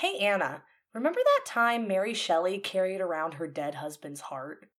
Hey, Anna, remember that time Mary Shelley carried around her dead husband's heart?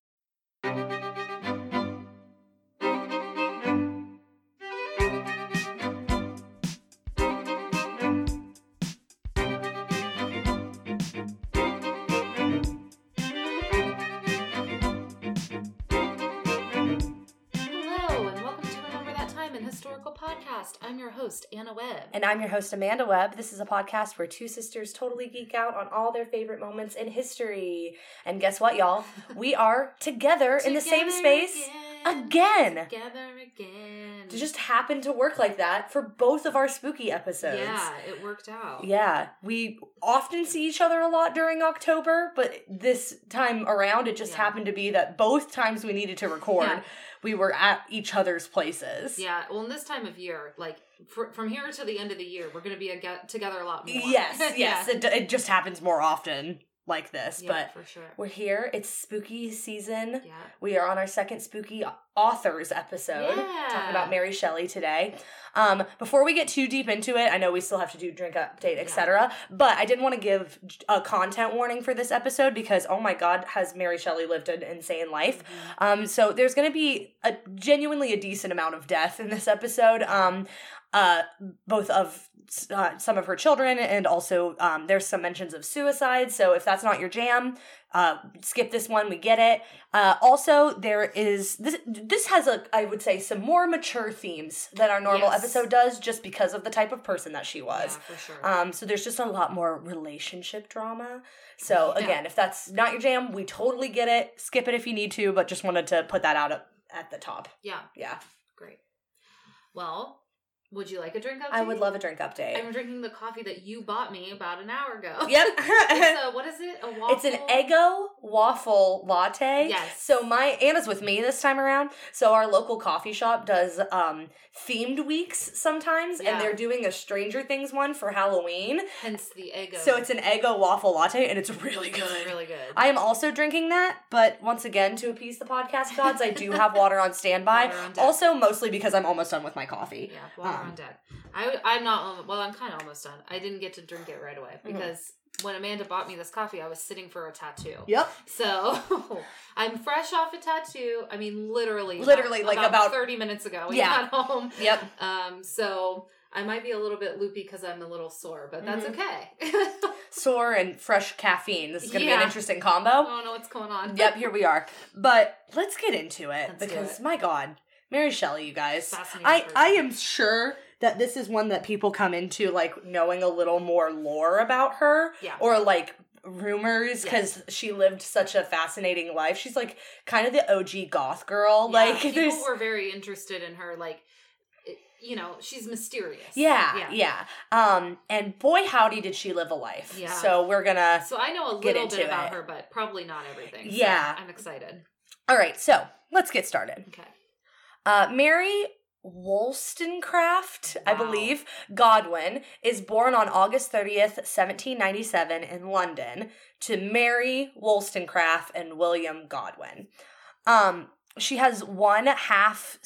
Host, Anna Webb. And I'm your host, Amanda Webb. This is a podcast where two sisters totally geek out on all their favorite moments in history. And guess what, y'all? We are together, in the same space again. Together again. It just happened to work like that for both of our spooky episodes. Yeah, it worked out. Yeah, we often see each other a lot during October, but this time around, it just Yeah. happened to be that both times we needed to record, Yeah. we were at each other's places. Yeah, well, in this time of year, like fr- from here to the end of the year, we're going to be a get- together a lot more. Yes, yes, yeah. it, it just happens more often like this, Yeah, but for sure. we're here. It's spooky season. Yeah. We are on our second spooky authors episode, Yeah. talking about Mary Shelley today. Um, before we get too deep into it, I know we still have to do drink update, etc. But I did want to give a content warning for this episode because, oh my God, has Mary Shelley lived an insane life? Mm-hmm. Um, so there's going to be a genuinely a decent amount of death in this episode. Um, uh, both of uh, some of her children and also um, there's some mentions of suicide. So if that's not your jam, uh, skip this one. We get it. Uh, also, there is this. This has a, I would say, some more mature themes than our normal Yes. episode does, just because of the type of person that she Yeah, was. for sure. Um, so there's just a lot more relationship drama. So Yeah. again, if that's not your jam, we totally get it. Skip it if you need to, but just wanted to put that out at the top. yeah, Yeah, great. Well, would you like a drink update? I would love a drink update. I'm drinking the coffee that you bought me about an hour ago. Yep. it's a, what is it? A waffle? It's an Eggo waffle latte. Yes. So my Anna's with me this time around. So our local coffee shop does um themed weeks sometimes, Yeah. and they're doing a Stranger Things one for Halloween. Hence the Eggo. So it's an Eggo waffle latte, and it's really good. It's really good. I am also drinking that, but once again, to appease the podcast gods, I do have water on standby. Water on also, mostly because I'm almost done with my coffee. Yeah, Um, on deck. I, I'm not, well, I'm kind of almost done. I didn't get to drink it right away Mhm. because when Amanda bought me this coffee, I was sitting for a tattoo. Yep. So I'm fresh off a tattoo. I mean, literally, about- Literally, like, about- 30 minutes ago. We Yeah. got home. Yep. Um, so I might be a little bit loopy because I'm a little sore, but that's Mhm. okay. Sore and fresh caffeine. This is going to be an interesting combo. I don't know what's going on. yep, here we are. But let's get into it Let's because it. my God, Mary Shelley, you guys. I person. I am sure that this is one that people come into like knowing a little more lore about her Yeah. or like rumors because she lived such a fascinating life. She's like kind of the OG goth girl. Yeah, like people there's were very interested in her. Like, you know, she's mysterious. yeah, yeah, Um, and boy, howdy, did she live a life. Yeah. So we're gonna. So I know a little bit about it. her, but probably not everything. So Yeah. I'm excited. All right, so let's get started. Okay. Uh, Mary Wollstonecraft, I believe, Godwin, is born on August 30th, 1797, in London to Mary Wollstonecraft and William Godwin. Um, she has one half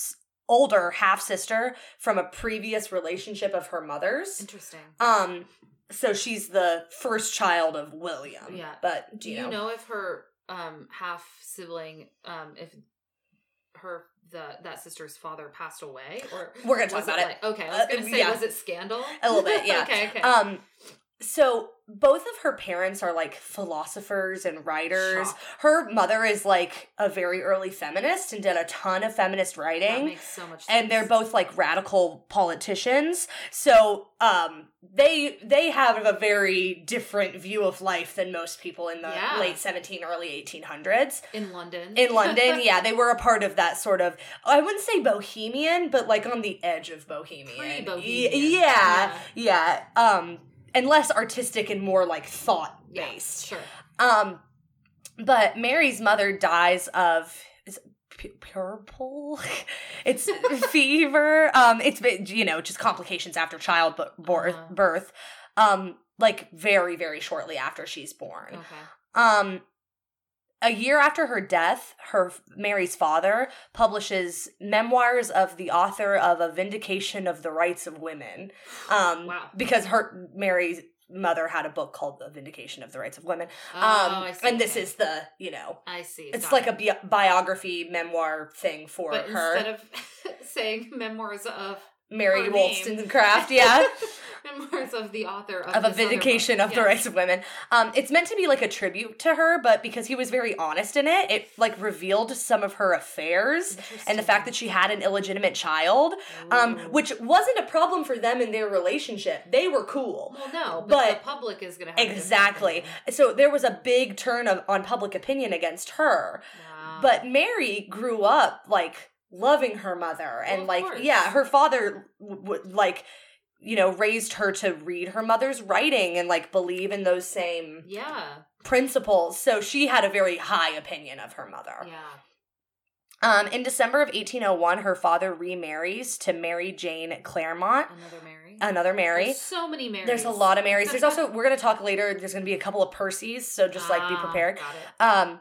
older half sister from a previous relationship of her mother's. Interesting. Um, so she's the first child of William. Yeah. But Do you know, if her um half sibling um if her the that sister's father passed away or We're gonna talk about it. Like, okay, I was Uh, gonna say yeah. was it scandal? A little bit, yeah. okay, okay. Um, so both of her parents are like philosophers and writers. Shock. Her mother is like a very early feminist and did a ton of feminist that writing. makes so much sense. And they're both like radical politicians. So um they they have a very different view of life than most people in the Yeah. late 17 early 1800s. in London. In London, yeah, they were a part of that sort of I wouldn't say bohemian, but like on the edge of bohemian. Pre-bohemian. Y- yeah, yeah. Um and less artistic and more like thought yeah, based. Sure. Um but Mary's mother dies of is it pu- purple it's fever um it's you know just complications after child birth Uh-huh. birth um like very very shortly after she's born Okay. um a year after her death, her Mary's father publishes memoirs of the author of A Vindication of the Rights of Women. Um Wow. because her Mary's mother had a book called The Vindication of the Rights of Women. Oh, Um, I see. and this is the, you know, I see. it's Got like it. a bi- biography memoir thing for But her. instead of saying memoirs of Mary Wollstonecraft, yeah. memoirs of the author of, of a vindication of the rights of women. Um, it's meant to be like a tribute to her, but because he was very honest in it, it like revealed some of her affairs and the fact that she had an illegitimate child, um, which wasn't a problem for them in their relationship. They were cool. well, no, but, but- the public is going to have Exactly. So there was a big turn of, on public opinion against her. Wow. But Mary grew up like loving her mother and of like course. yeah, her father w- w- like you know raised her to read her mother's writing and like believe in those same yeah, principles. So she had a very high opinion of her mother. yeah. Um in December of 1801 her father remarries to Mary Jane Clairmont, Another Mary. another Mary. There's so many Marys. There's a lot of Marys. There's also we're going to talk later there's going to be a couple of Percys, so just like be Ah, prepared. Got it. um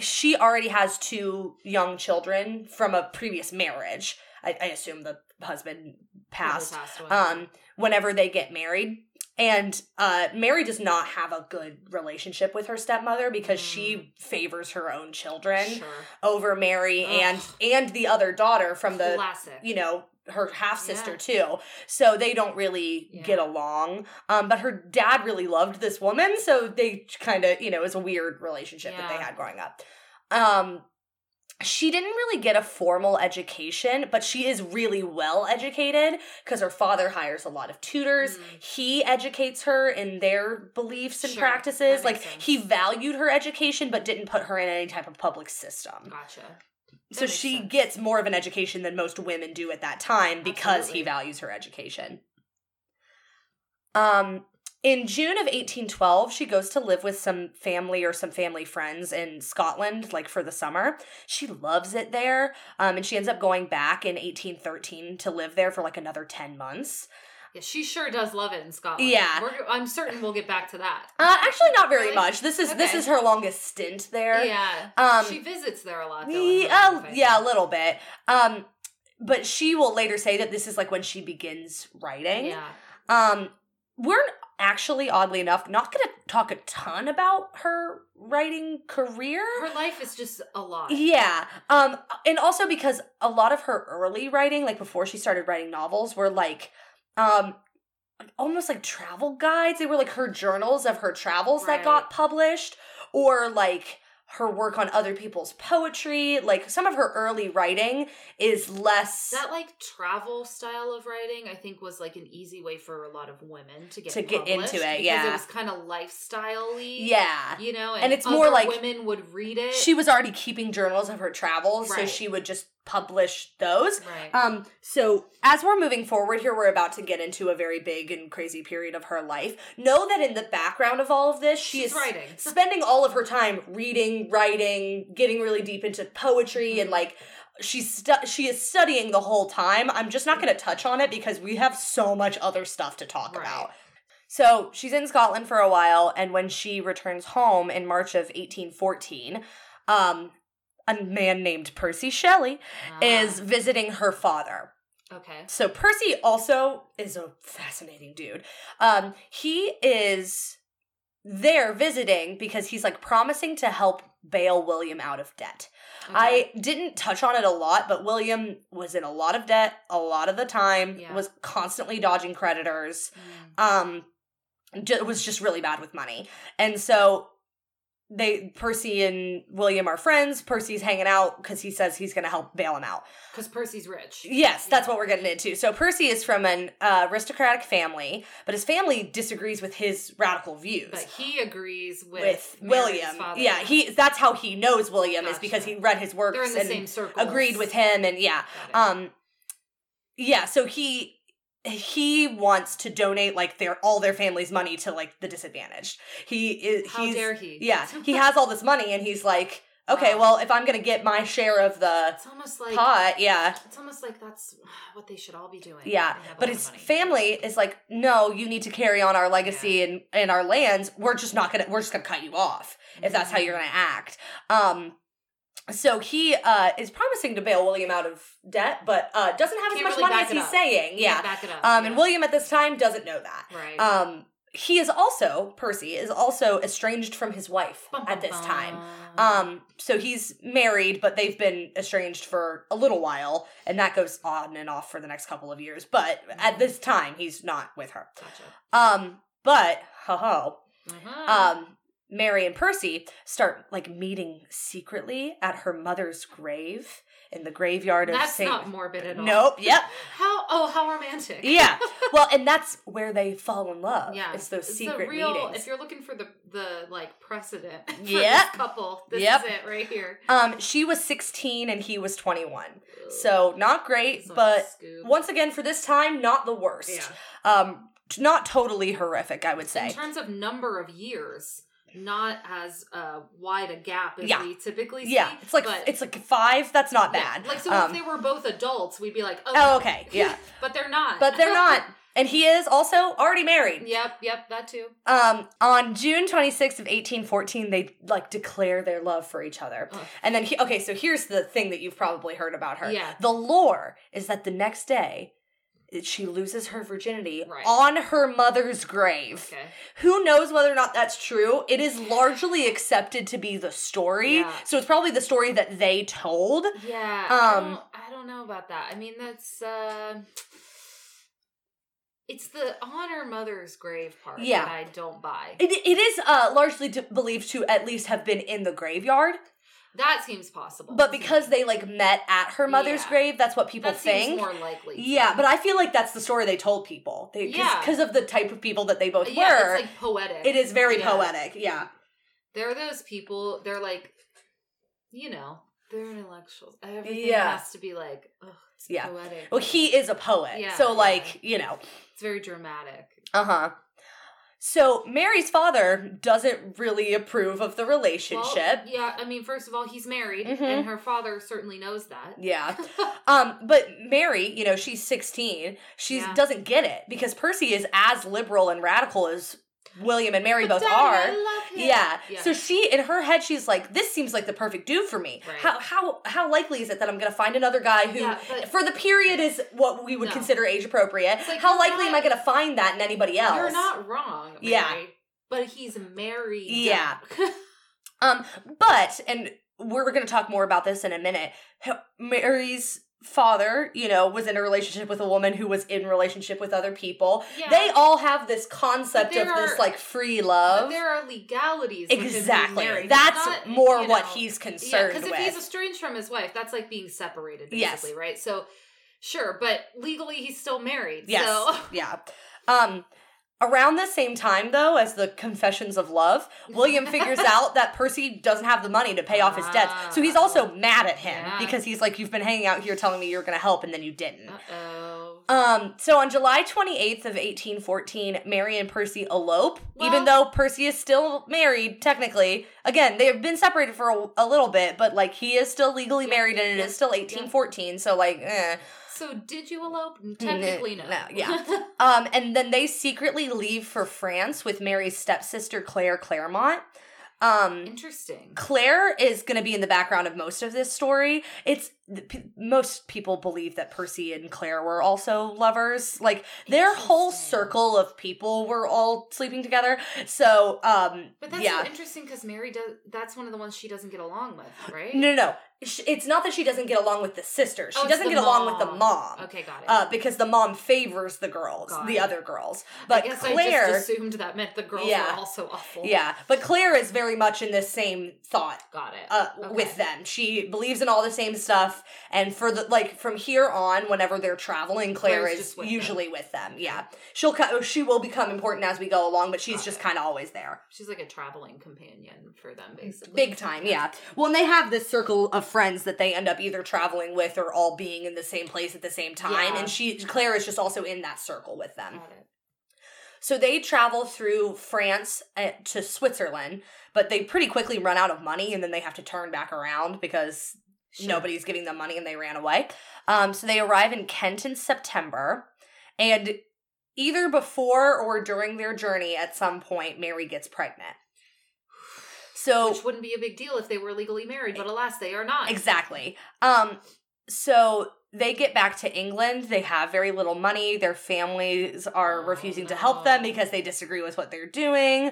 she already has two young children from a previous marriage i, I assume the husband passed away. um whenever they get married and uh mary does not have a good relationship with her stepmother because she favors her own children sure. over mary Ugh. and and the other daughter from the Classic. you know her half sister Yeah. too so they don't really Yeah. get along um but her dad really loved this woman so they kind of you know it was a weird relationship that they had growing up um she didn't really get a formal education but she is really well educated because her father hires a lot of tutors Mm. he educates her in their beliefs and Sure, practices like sense. he valued her education but didn't put her in any type of public system Gotcha. So she sense. gets more of an education than most women do at that time because Absolutely. he values her education. Um in June of 1812, she goes to live with some family or some family friends in Scotland, like for the summer. She loves it there, um, and she ends up going back in 1813 to live there for like another 10 months. Yeah, she sure does love it in Scotland. Yeah. We're, I'm certain we'll get back to that. Uh, actually, not very Really? much. This is this is her longest stint there. Yeah. Um, she visits there a lot. Though, in her Yeah, life, yeah, a little bit. Um, but she will later say that this is like when she begins writing. Yeah. Um, we're actually, oddly enough, not going to talk a ton about her writing career. Her life is just a lot. Yeah. Um, and also because a lot of her early writing, like before she started writing novels, were like, um, almost like travel guides. They were like her journals of her travels that got published, or like her work on other people's poetry. Like some of her early writing is less. That like travel style of writing, I think, was like an easy way for a lot of women to get To get into it, because yeah. it was kind of lifestyle-y. yeah. you know, and, And it's more like- women would read it. She was already keeping journals of her travels, so she would just publish those. right. Um, so as we're moving forward here, we're about to get into a very big and crazy period of her life. Know that in the background of all of this, she She's is writing. spending all of her time reading, writing, getting really deep into poetry, and Mhm. like she's stu- she is studying the whole time. I'm just not going to touch on it because we have so much other stuff to talk Right. about. So she's in Scotland for a while, and when she returns home in March of 1814, um, a man named Percy Shelley Ah, is visiting her father. okay. So Percy also is a fascinating dude. Um, he is there visiting because he's like promising to help bail William out of debt. okay. I didn't touch on it a lot, but William was in a lot of debt a lot of the time, Yeah. was constantly dodging creditors, Mm. um, was just really bad with money. And so they Percy and William are friends. Percy's hanging out because he says he's going to help bail him out. Because Percy's rich. Yes, that's Yeah. what we're getting into. So Percy is from an uh, aristocratic family, but his family disagrees with his radical views. But he agrees with, with William, yeah, he that's how he knows William is because he read his works They're in the and same circle. agreed with him, and yeah, um, yeah. So he he wants to donate like their all their family's money to like the disadvantaged. He is How he's dare he? yeah he has all this money and he's like okay Wow. well if I'm gonna get my share of the It's almost like pot yeah It's almost like that's what they should all be doing. Yeah, but his family is like, no, you need to carry on our legacy and, and our lands. We're just not gonna. We're just gonna cut you off if that's how you're Mm. gonna act. Um, so he uh is promising to bail William out of debt, but uh doesn't have as Can't much really money as he's up. saying. Yeah. up. Um, yeah. and William at this time doesn't know that. right. Um, he is also Percy is also estranged from his wife Bum, at bum, this time. Um, so he's married, but they've been estranged for a little while, and that goes on and off for the next couple of years. But at this time, he's not with her. Gotcha. Um, but ho ho, Uh-huh. um, Mary and Percy start like meeting secretly at her mother's grave in the graveyard of That's Saint. not morbid at all. nope. Yep. How? Oh, how romantic. Yeah. Well, and that's where they fall in love. Yeah, It's those It's the secret real, meetings. If you're looking for the the like precedent for Yep. this couple, this Yep. is it right here. Um, she was 16 and he was 21. So not great, like but once again for this time, not the worst. yeah. Um, not totally horrific, I would say. In terms of number of years, not as uh, wide a gap as Yeah. we typically see. Yeah, it's like it's like five. That's not yeah. bad. Like so, Um, if they were both adults, we'd be like, oh, oh, okay, yeah, but they're not. but they're not. And he is also already married. yep, yep, that too. Um, on June 26th of 1814, they like declare their love for each other. Ugh. And then, he, okay, so here's the thing that you've probably heard about her. Yeah. The lore is that the next day, she loses her virginity Right. on her mother's grave. Okay. Who knows whether or not that's true? It is largely accepted to be the story. Yeah. So it's probably the story that they told. Yeah. I Um, don't, I don't know about that. I mean, that's uh, it's the honor mother's grave part Yeah. that I don't buy. It, it is uh, largely to, believed to at least have been in the graveyard, that seems possible. but because they like met at her mother's Yeah. grave, that's what people that seems think. more likely. Yeah, but I feel like that's the story they told people. They, Yeah. 'cause of the type of people that they both yeah, were. it's like poetic. it is very Yeah. poetic. Yeah. There are those people. They're like, you know, they're intellectuals. Everything Yeah. has to be like, oh, it's Yeah. poetic. Well, he is a poet. Yeah, so, like, you know. It's very dramatic. Uh huh. So, Mary's father doesn't really approve of the relationship. Well, yeah, I mean, first of all, he's married, Mhm. and her father certainly knows that. Yeah. Um, but Mary, you know, she's 16. She Yeah. doesn't get it because Percy is as liberal and radical as William and Mary But both Daddy, are. I love him. Yeah. yeah. So she in her head she's like this seems like the perfect dude for me. Right. How how how likely is it that I'm going to find another guy who Yeah, for the period is what we would No. consider age appropriate. Like, how likely am I going to find that in anybody else? You're not wrong. Mary, Yeah. But he's married. Yeah. Um, but and we're going to talk more about this in a minute. Mary's father, you know, was in a relationship with a woman who was in relationship with other people. Yeah. They all have this concept of there this like free But love. there are legalities. Exactly. That's Not, more what know, he's Yeah, concerned because if he's estranged from his wife, that's like being separated, Yes. basically, right? So, sure, but legally he's still married. Yes. So, Yeah. Um around the same time though as the confessions of love, William figures out that Percy doesn't have the money to pay off his debts. So he's also mad at him Yeah. because he's like you've been hanging out here telling me you're going to help and then you didn't. uh oh. Um so on July 28th of 1814, Mary and Percy elope even though Percy is still married technically. Again, they have been separated for a, a little bit, but like he is still legally Yeah, married yeah, and it is still 1814, so like eh. So, did you elope? Technically, no. no, yeah. Um, and then they secretly leave for France with Mary's stepsister Claire Clairmont. Um, Interesting. Claire is going to be in the background of most of this story. It's p- most people believe that Percy and Claire were also lovers. Like their whole circle of people were all sleeping together. So, um, But that's yeah. so interesting because Mary does. That's one of the ones she doesn't get along with, right? No, no, no. It's not that she doesn't get along with the sister. She Oh, doesn't get along with the mom. Okay, got it. Uh, because the mom favors the girls, Got the it. other girls. But I Claire, I just assumed that meant the girls Yeah. were also awful. Yeah, but Claire is very much in the same thought got it. uh, Okay. with them. She believes in all the same stuff, and for the like from here on, whenever they're traveling, Claire Claire's is with usually with them. Yeah, she'll she will become important as we go along, but she's just kind of always there. She's like a traveling companion for them, basically. Big time, yeah. Well, and they have this circle of friends that they end up either traveling with or all being in the same place at the same time, Yeah. and she Claire is just also in that circle with them. Got it. So they travel through France uh, to Switzerland, but they pretty quickly run out of money and then they have to turn back around because Sure. nobody's giving them money and they ran away. Um, so they arrive in Kent in September, and either before or during their journey, at some point, Mary gets pregnant. So Which wouldn't be a big deal if they were legally married, but alas, they are not. Exactly. Um so they get back to England. They have very little money. Their families are Oh, refusing to help them because they disagree with what they're doing.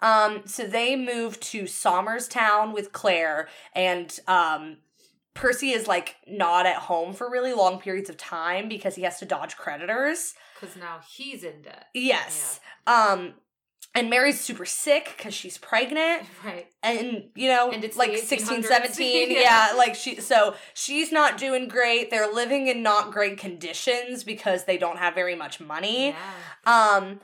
Um, so they move to Somerstown with Claire, and um, Percy is like not at home for really long periods of time because he has to dodge creditors. Because now he's in debt. Yes. Um, and Mary's super sick because she's pregnant Right. and you know And it's like the 16 17 Yeah. yeah. like she so she's not doing great they're living in not great conditions because they don't have very much money Yeah. um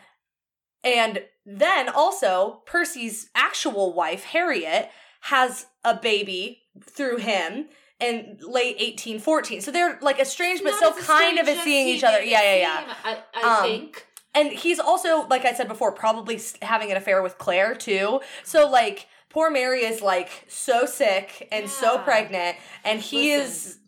and then also percy's actual wife harriet has a baby through him in late 1814 so they're like estranged but still kind of estranged as as seeing each other yeah yeah yeah I, I Um, think. and he's also like i said before probably having an affair with claire too so like poor mary is like so sick and so pregnant and he Listen,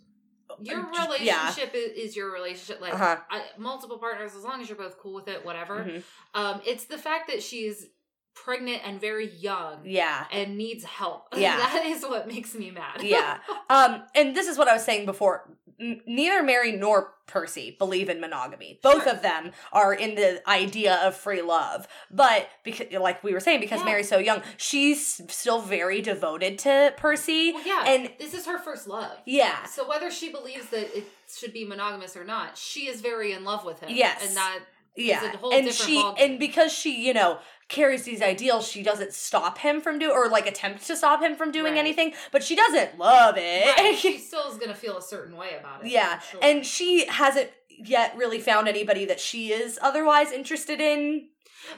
Your uh, relationship is, is your relationship. Like Uh-huh. I, multiple partners, as long as you're both cool with it, whatever. is Mhm. Um, it's the fact that she's pregnant and very young yeah and needs help. Yeah. that is what makes me mad. yeah um and this is what i was saying before N- neither mary nor percy believe in monogamy both Sure. of them are in the idea of free love but because like we were saying because Yeah. mary's so young she's still very devoted to percy Well, yeah, and this is her first love. yeah So whether she believes that it should be monogamous or not, she is very in love with him. Yes. and that yeah a whole and she and because she you know carries these ideals she doesn't stop him from doing or like attempt to stop him from doing Right. anything but she doesn't love it right, she still is gonna feel a certain way about it. yeah sure. and she hasn't yet really found anybody that she is otherwise interested in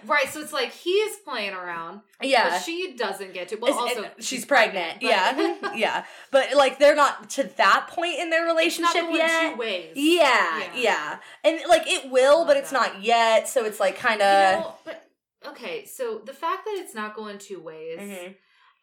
right, so it's like he is playing around, yeah but she doesn't get to. Well, It's- also and she's pregnant, but- yeah yeah but like they're not to that point in their relationship yet two ways. yeah, Yeah. yeah and like it will but it's that. not yet so it's like kind You of know, but okay, so the fact that it's not going two ways, Mm-hmm.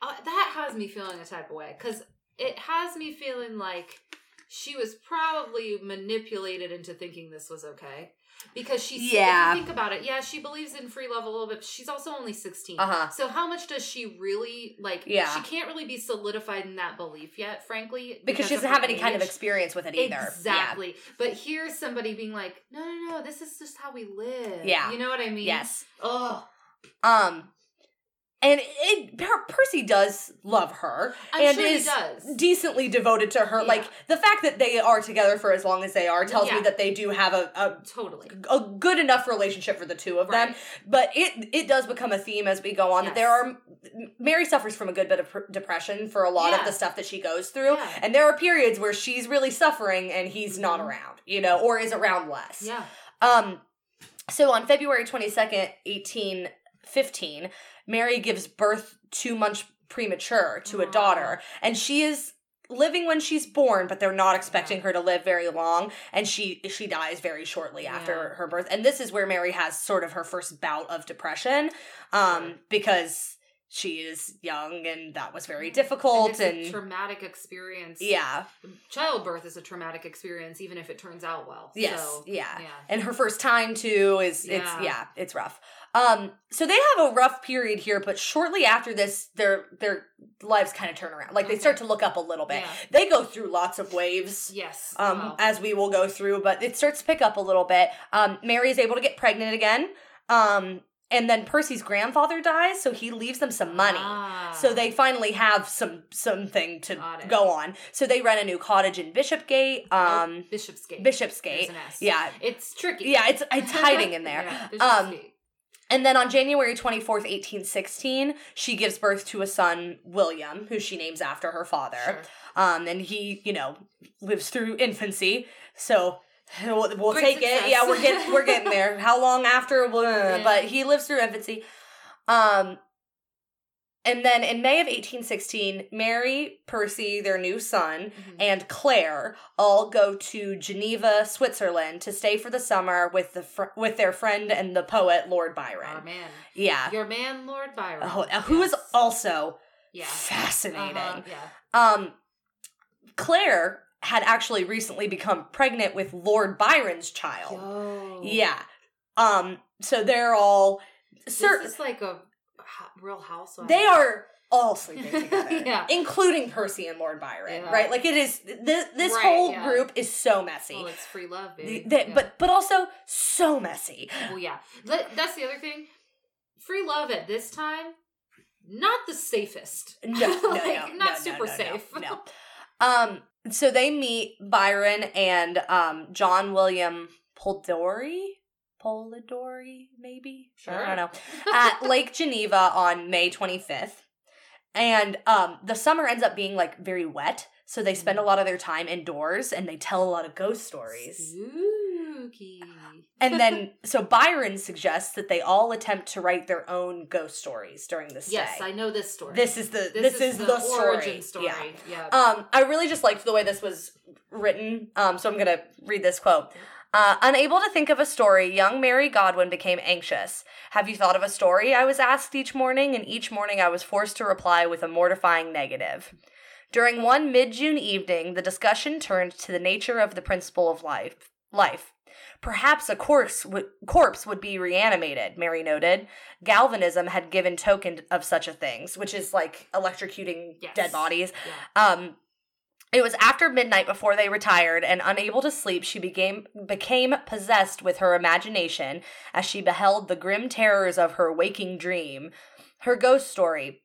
uh, that has me feeling a type of way because it has me feeling like she was probably manipulated into thinking this was okay. Because she, Yeah. if you think about it, yeah, she believes in free love a little bit. But she's also only sixteen, Uh-huh. so how much does she really like? Yeah. she can't really be solidified in that belief yet, frankly, because she doesn't have any kind of experience with it either Exactly. But here's somebody being like, no, no, no, this is just how we live. Yeah. You know what I mean? yes Oh, um and it per- percy does love her I'm and sure is decently devoted to her Yeah. like the fact that they are together for as long as they are tells Yeah. me that they do have a, a totally. a good enough relationship for the two of them but it it does become a theme as we go on that there are mary suffers from a good bit of pr- depression for a lot of the stuff that she goes through Yeah. and there are periods where she's really suffering and he's not Mhm. around you know or is around less Yeah. um, so on February 22nd, 1815, Mary gives birth two months premature to a daughter, and she is living when she's born, but they're not expecting her to live very long, and she she dies very shortly after Yeah. her birth. And this is where Mary has sort of her first bout of depression, um, because she is young and that was very And difficult it's and, a traumatic experience. yeah Childbirth is a traumatic experience, even if it turns out well. Yes, So, yeah. yeah. And her first time too is it's Yeah. yeah, it's rough. Um so they have a rough period here, but shortly after this their their lives kind of turn around. Like they Okay. start to look up a little bit. Yeah. They go through lots of waves. Yes. Um, Wow. as we will go through, but it starts to pick up a little bit. Um, Mary is able to get pregnant again. Um, and then Percy's grandfather dies, so he leaves them some money. Ah. So they finally have some something to go on. So they rent a new cottage in Bishopgate. Oh, Um, Bishopsgate. Bishopsgate. S. Yeah, It's tricky. yeah, it's it's hiding in there. Yeah, Um, Bishopsgate. And then on January 24th, 1816, she gives birth to a son, William, who she names after her father. Sure. Um, and he, you know, lives through infancy. So we'll, we'll take it. Yeah, we're getting we're getting there. How long after? But he lives through infancy. Um, and then in May of 1816, Mary, Percy, their new son, Mhm. and Claire all go to Geneva, Switzerland, to stay for the summer with the fr- with their friend and the poet Lord Byron. Our man. Yeah. Your man, Lord Byron. Oh, who is Yes. also yeah. fascinating. Uh-huh, Yeah. Um, Claire had actually recently become pregnant with Lord Byron's child. Yo. Yeah. Um, so they're all This is like a Real Housewives. They are all sleeping together, Yeah. including Percy and Lord Byron, Yeah. right? Like it is. Th- this Right, whole yeah. group is so messy. Well, it's free love, The- baby. Yeah. But but also so messy. well, yeah. That- That's the other thing. Free love at this time, not the safest. No, no, Like, no, not no, super no, no, safe. No. Um. So they meet Byron and um John William Polidori. Polidori, maybe. Sure. I don't know. At Lake Geneva on May 25th. And um, the summer ends up being like very wet. So they spend a Mm. lot of their time indoors and they tell a lot of ghost stories. Spooky. And then, so Byron suggests that they all attempt to write their own ghost stories during this yes, day. I know this story. This is the this, is, the, story. origin story. Yeah. Yeah. Um, I really just liked the way this was written. Um, so I'm gonna read this quote. Uh, unable to think of a story, young Mary Godwin became anxious. Have you thought of a story? I was asked each morning, and each morning I was forced to reply with a mortifying negative. During one mid June evening, the discussion turned to the nature of the principle of life. Life. Perhaps a corpse would, corpse would be reanimated, Mary noted. Galvanism had given token of such a thing, which is like electrocuting Yes. dead bodies. yeah. Um, it was after midnight before they retired, and unable to sleep, she became became possessed with her imagination as she beheld the grim terrors of her waking dream. Her ghost story.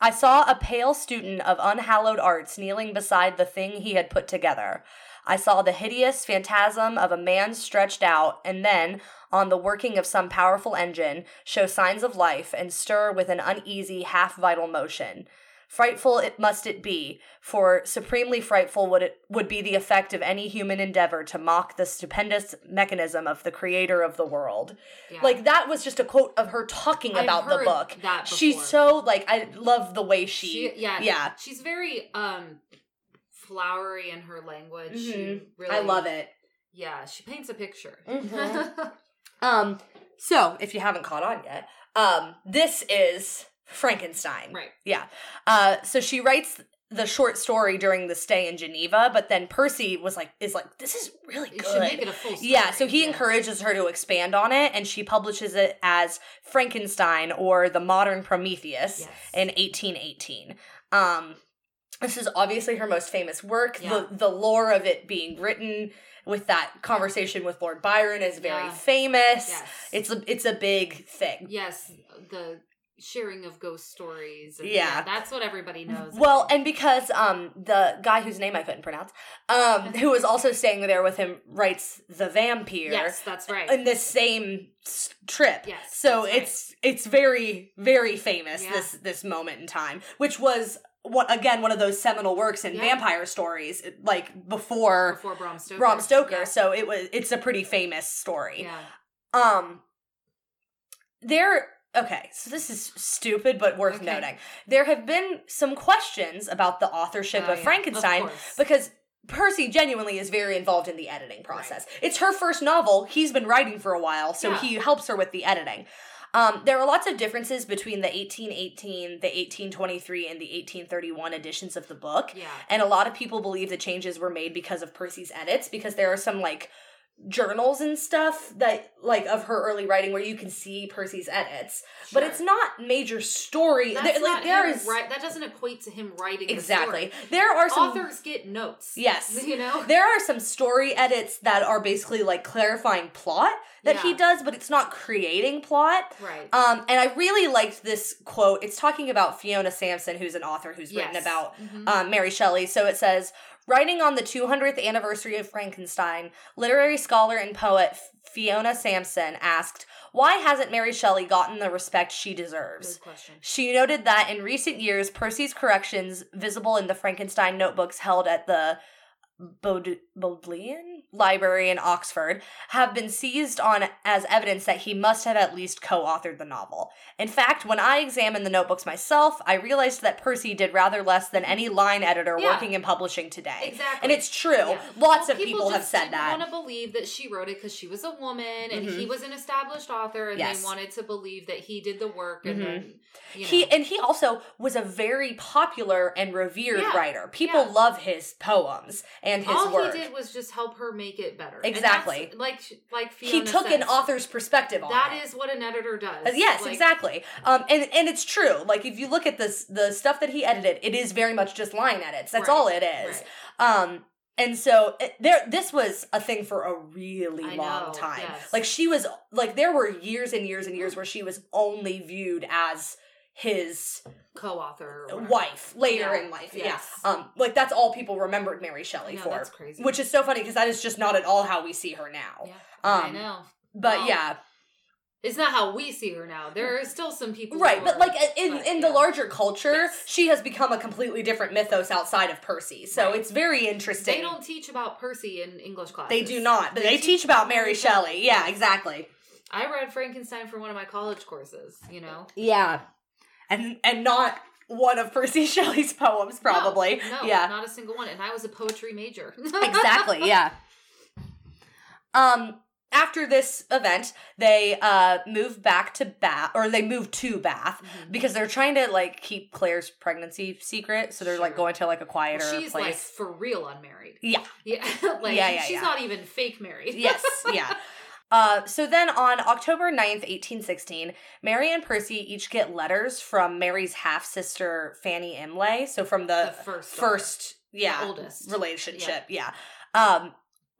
I saw a pale student of unhallowed arts kneeling beside the thing he had put together. I saw the hideous phantasm of a man stretched out, and then, on the working of some powerful engine, show signs of life and stir with an uneasy, half vital motion. Frightful it must it be, for supremely frightful would it would be the effect of any human endeavor to mock the stupendous mechanism of the creator of the world. Yeah. Like that was just a quote of her talking I've about the book. that She's so like I love the way she, She, yeah, yeah. She's very um flowery in her language. She Mhm. really, I love it. Yeah, she paints a picture. Mhm. Um so if you haven't caught on yet, um this is Frankenstein. right. Yeah. Uh, so she writes the short story during the stay in Geneva, but then Percy was like, is like, this is really good. should make it a full story. yeah, so he Yeah. encourages her to expand on it, and she publishes it as Frankenstein or the Modern Prometheus Yes. in 1818. Um, this is obviously her most famous work. Yeah. The the lore of it being written with that conversation with Lord Byron is very Yeah. famous. Yes. It's a it's a big thing. yes, the sharing of ghost stories. and- Yeah. that's what everybody knows. Well, and because um the guy whose name I couldn't pronounce, um, who was also staying there with him, writes the vampire yes, that's right. in this same trip. Yes, so that's right. it's it's very very famous Yeah. this this moment in time, which was what again one of those seminal works in Yeah. vampire stories, like before, Before Bram Stoker. Bram Stoker. Yeah. So it was it's a pretty famous story. yeah. Um there okay, so this is stupid but worth Okay. noting. There have been some questions about the authorship Oh, of yeah, Frankenstein of because Percy genuinely is very involved in the editing process. It's her first novel. He's been writing for a while, so Yeah. he helps her with the editing. Um, there are lots of differences between the 1818, the 1823, and the 1831 editions of the book. Yeah. And a lot of people believe the changes were made because of Percy's edits, because there are some like journals and stuff that like of her early writing where you can see Percy's edits. But it's not major story. That's there, like there is right. That doesn't equate to him writing the exactly. story. There are some Authors get notes. Yes. you know. there are some story edits that are basically like clarifying plot that he does, but it's not creating plot. Right. Um, and I really liked this quote. It's talking about Fiona Sampson, who's an author who's written Yes. about Mhm. um, Mary Shelley. So it says, writing on the 200th anniversary of Frankenstein, literary scholar and poet Fiona Sampson asked, "Why hasn't Mary Shelley gotten the respect she deserves?" She noted that in recent years, Percy's corrections, visible in the Frankenstein notebooks held at the Bod- Bodleian Library in Oxford, have been seized on as evidence that he must have at least co authored the novel. In fact, when I examined the notebooks myself, I realized that Percy did rather less than any line editor Yeah. working in publishing today. Exactly. And it's true. Yeah. Lots Well, of people, have said didn't that. Want to believe that she wrote it because she was a woman and Mhm. he was an established author, and Yes. they wanted to believe that he did the work. And Mhm. then, you know, He and he also was a very popular and revered Yeah. writer. People love his poems and his all work. he did was just help her make it better. Exactly. Like like he Fiona took an author's perspective on That it. is what an editor does. Uh, yes, Like, exactly. Um, and and it's true. Like if you look at this, the stuff that he edited, it is very much just line edits. That's Right, all it is. right. Um, and so it, there, this was a thing for a really I long know, time. yes. Like she was like there were years and years and years where she was only viewed as his Co-author, or wife later Yeah, in life. yes. Yeah. Um, like that's all people remembered Mary Shelley know, for. that's crazy. Which is so funny because that is just not at all how we see her now. yeah, I Um, know. But yeah, It's not how we see her now. There are still some people, right. who But are- like in but, in yeah. the larger culture, Yes. she has become a completely different mythos outside of Percy. So Right. it's very interesting. They don't teach about Percy in English classes. They do not. But they, teach about Mary Shelley. Yeah, exactly. I read Frankenstein for one of my college courses. You know, Yeah, and and not one of Percy Shelley's poems, probably. No, no, yeah, not a single one. And I was a poetry major. exactly. Yeah. Um. After this event, they uh move back to Bath, or they move to Bath Mhm. because they're trying to like keep Claire's pregnancy secret. So they're like going to like a quieter She's like place. for real unmarried. Yeah. Yeah, like Yeah, yeah, she's yeah. not even fake married. yes, yeah. Uh, so then on October 9th, 1816, Mary and Percy each get letters from Mary's half sister, Fanny Imlay. So from the, the first, daughter. first, yeah, The oldest relationship, yeah. Um,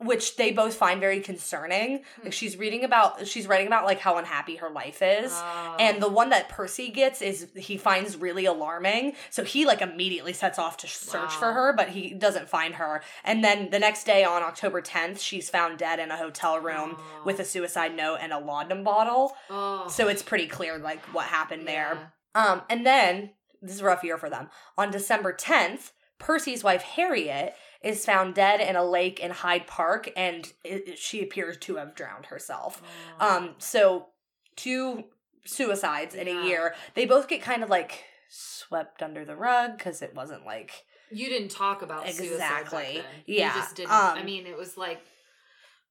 which they both find very concerning. Hmm. Like she's reading about, she's writing about like how unhappy her life is. Oh. And the one that Percy gets is he finds really alarming. So he like immediately sets off to search for her, but he doesn't find her. And then the next day on October 10th, she's found dead in a hotel room Oh. with a suicide note and a laudanum bottle. oh. So it's pretty clear like what happened there. Yeah. Um and then this is a rough year for them. On December 10th, Percy's wife Harriet is found dead in a lake in Hyde Park and it, she appears to have drowned herself. Oh. Um, so two suicides in Yeah. a year. They both get kind of like swept under the rug because it wasn't like you didn't talk about Exactly. Yeah. you just didn't. Um, I mean, it was like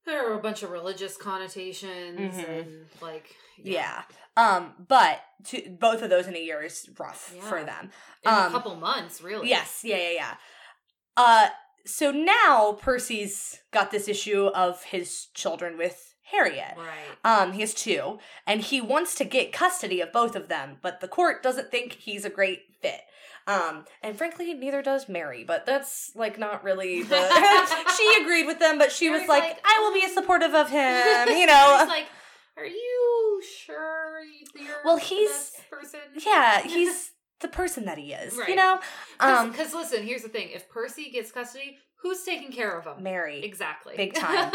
there were a bunch of religious connotations Mhm. and like yeah. Um, but to, both of those in a year is rough Yeah. for them. in um, a couple months, really. Yes, yeah, yeah, yeah. Uh, so now Percy's got this issue of his children with Harriet. right. Um, he has two, and he wants to get custody of both of them, but the court doesn't think he's a great fit. Um, and frankly, neither does Mary, but that's like not really the. she agreed with them, but she was like, like, "I will be um, supportive of him," you know. Like, are you sure you- you're Well, he's- person? yeah, he's the person that he is, you Right. know. Um, Because listen, here's the thing: if Percy gets custody, who's taking care of him? Mary. Exactly. Big time.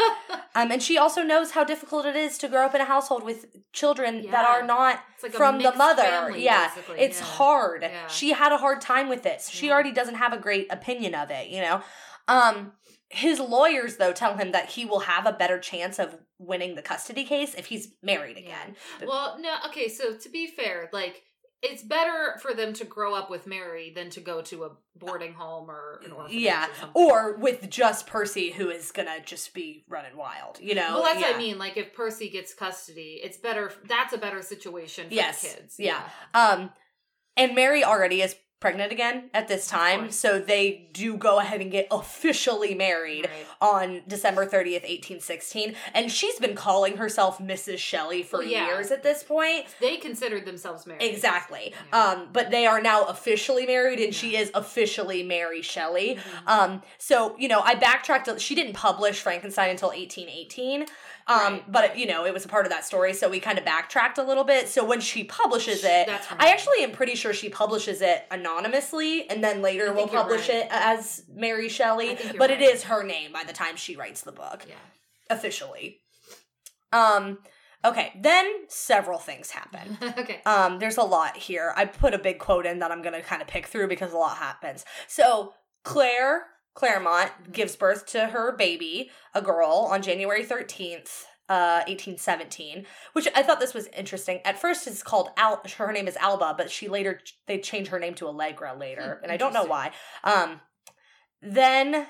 Um, and she also knows how difficult it is to grow up in a household with children that are not like from the mother. family, yeah, basically. it's Yeah. hard. Yeah. She had a hard time with this. She Yeah. already doesn't have a great opinion of it, you know. Um his lawyers though tell him that he will have a better chance of winning the custody case if he's married Yeah. again. Well, no, okay, so to be fair, like it's better for them to grow up with Mary than to go to a boarding home or an orphanage. yeah, or, or with just Percy who is going to just be running wild, you know. well, that's what I mean. Like, if Percy gets custody, it's better. That's a better situation for Yes, the kids. yeah. Um, and Mary already is pregnant again at this time, so they do go ahead and get officially married Right. on December 30th, 1816. And she's been calling herself Mrs. Shelley for Well, yeah. years at this point. They considered themselves married. Exactly. Yeah. Um, but they are now officially married, and she is officially Mary Shelley. Mhm. Um, so you know, I backtracked. She didn't publish Frankenstein until 1818. Um, Right, but you know, it was a part of that story, so we kind of backtracked a little bit. So when she publishes it, her I actually am pretty sure she publishes it anonymously, and then later will publish right. it as Mary Shelley. I think you're But it right. is her name by the time she writes the book Yeah. officially. Um. Okay. Then several things happen. okay. Um, there's a lot here. I put a big quote in that I'm gonna kind of pick through because a lot happens. So Claire Clairmont gives birth to her baby, a girl, on January 13th, uh, 1817. Which I thought this was interesting. At first, it's called Al. Her name is Alba, but she later they changed her name to Allegra later, Hmm, and I don't know why. Um, then.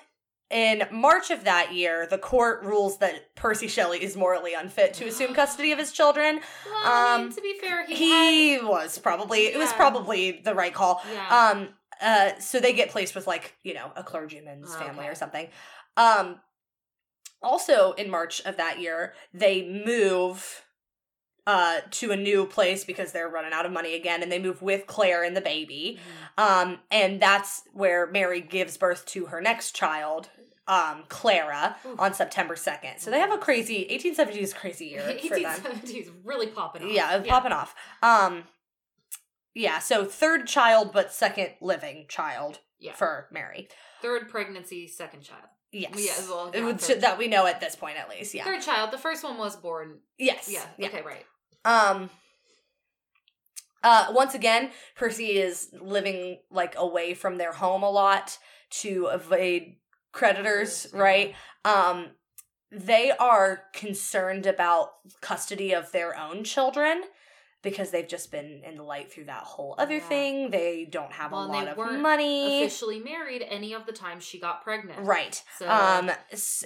In March of that year, the court rules that Percy Shelley is morally unfit to assume custody of his children. Well, I mean, um, to be fair, he, He was probably it was probably the right call. yeah. Um uh so they get placed with like, you know, a clergyman's family or something. Um also in March of that year, they move uh to a new place because they're running out of money again and they move with Claire and the baby. Um and that's where Mary gives birth to her next child, um Clara Oof. on September 2nd. So they have a crazy 1870s crazy year for them. 1870s really popping off. Yeah, it's popping off. Um yeah, so third child but second living child Yeah. for Mary. Third pregnancy, second child. Yes. Yeah, well, yeah, that we know at this point at least. Yeah. Third child. The first one was born. yes. Yeah. Yeah. Okay, right. Um uh once again, Percy is living like away from their home a lot to evade creditors, right? Um they are concerned about custody of their own children because they've just been in the light through that whole other Yeah. thing. They don't have Well, a lot of money. Officially married any of the time she got pregnant. Right. So, um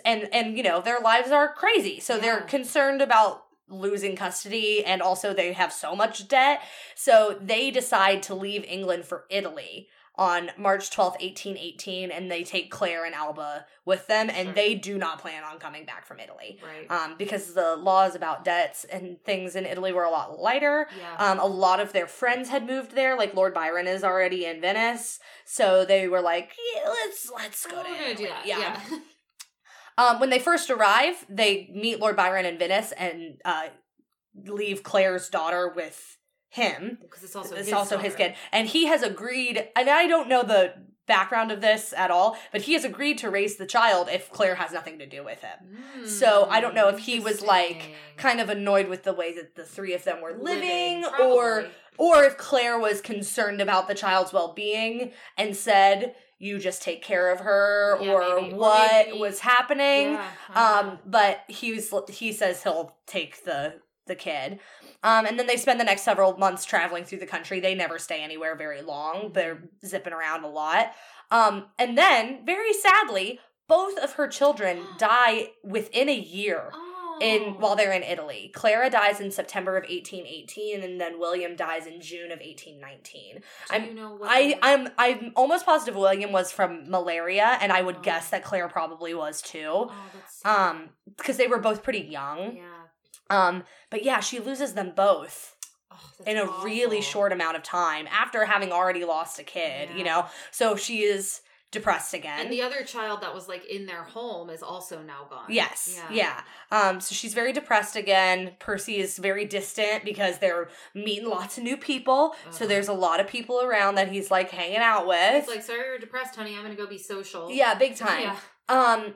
and and you know their lives are crazy so they're concerned about losing custody and also they have so much debt so they decide to leave england for italy on march 12th 1818 and they take claire and alba with them and Sure. they do not plan on coming back from italy right. um, because the laws about debts and things in italy were a lot lighter yeah. um, a lot of their friends had moved there, like Lord Byron is already in Venice, so they were like, yeah, "Let's let's go Well, to we're gonna do Italy." Yeah. Yeah. Um, when they first arrive, they meet Lord Byron in Venice and uh, leave Claire's daughter with him. Because it's also it's his also his kid, and he has agreed. And I don't know the background of this at all, but he has agreed to raise the child if Claire has nothing to do with him. So, I don't know if he was, like, Kind of annoyed with the way that the three of them were living, or or if Claire was concerned about the child's well being and said, "You just take care of her," Yeah, or maybe. What maybe- was happening. Yeah, Um, but he was he says he'll take the the kid. Um, and then they spend the next several months traveling through the country. They never stay anywhere very long. They're zipping around a lot. Um, and then, very sadly, both of her children die within a year in Oh. while they're in Italy. Clara dies in September of 1818 and then William dies in June of 1819. Do I'm- you know I, I'm I'm almost positive William was from malaria and I would Oh. guess that Claire probably was too. Oh. Um because they were both pretty young. yeah. Um but yeah, she loses them both Oh, in a really short amount of time after having already lost a kid, you know. So she is depressed again. And the other child that was like in their home is also now gone. Yes. Yeah. Yeah. Um, so she's very depressed again. Percy is very distant because they're meeting lots of new people. So there's a lot of people around that he's like hanging out with. It's like, sorry you're depressed, honey. I'm gonna go be social. yeah, big time. Yeah. Um,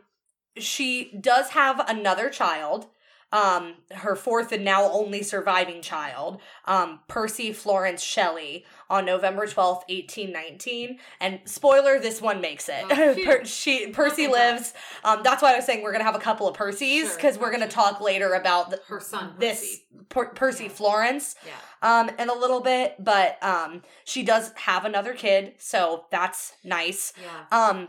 she does have another child. Um, her fourth and now only surviving child, um, Percy Florence Shelley, on November twelfth, eighteen nineteen. And spoiler, this one makes it. Oh, per- she Percy lives. Um, that's why I was saying we're gonna have a couple of Percys Sure, because we're gonna talk later about the, Her son, this Percy. Per- Percy Yeah. Florence Yeah. um in a little bit, but um she does have another kid, so that's nice. Yeah. Um,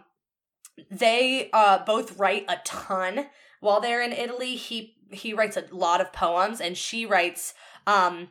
they uh both write a ton while they're in Italy. He he writes a lot of poems, and she writes um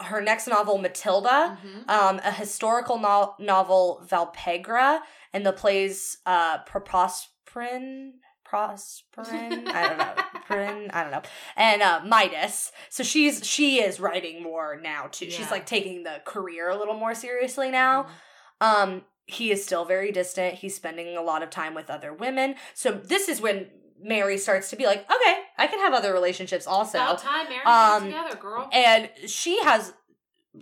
her next novel Mathilda, Mhm. um a historical no- novel Valperga, and the plays uh Prosprin. Prosperin, I don't know, Prin, I don't know, and uh, Midas. So she's she is writing more now too. She's like taking the career a little more seriously now. Mhm. Um, he is still very distant. He's spending a lot of time with other women. So this is when Mary starts to be like, okay, I can have other relationships also. About time, Mary, um, get together, girl. And she has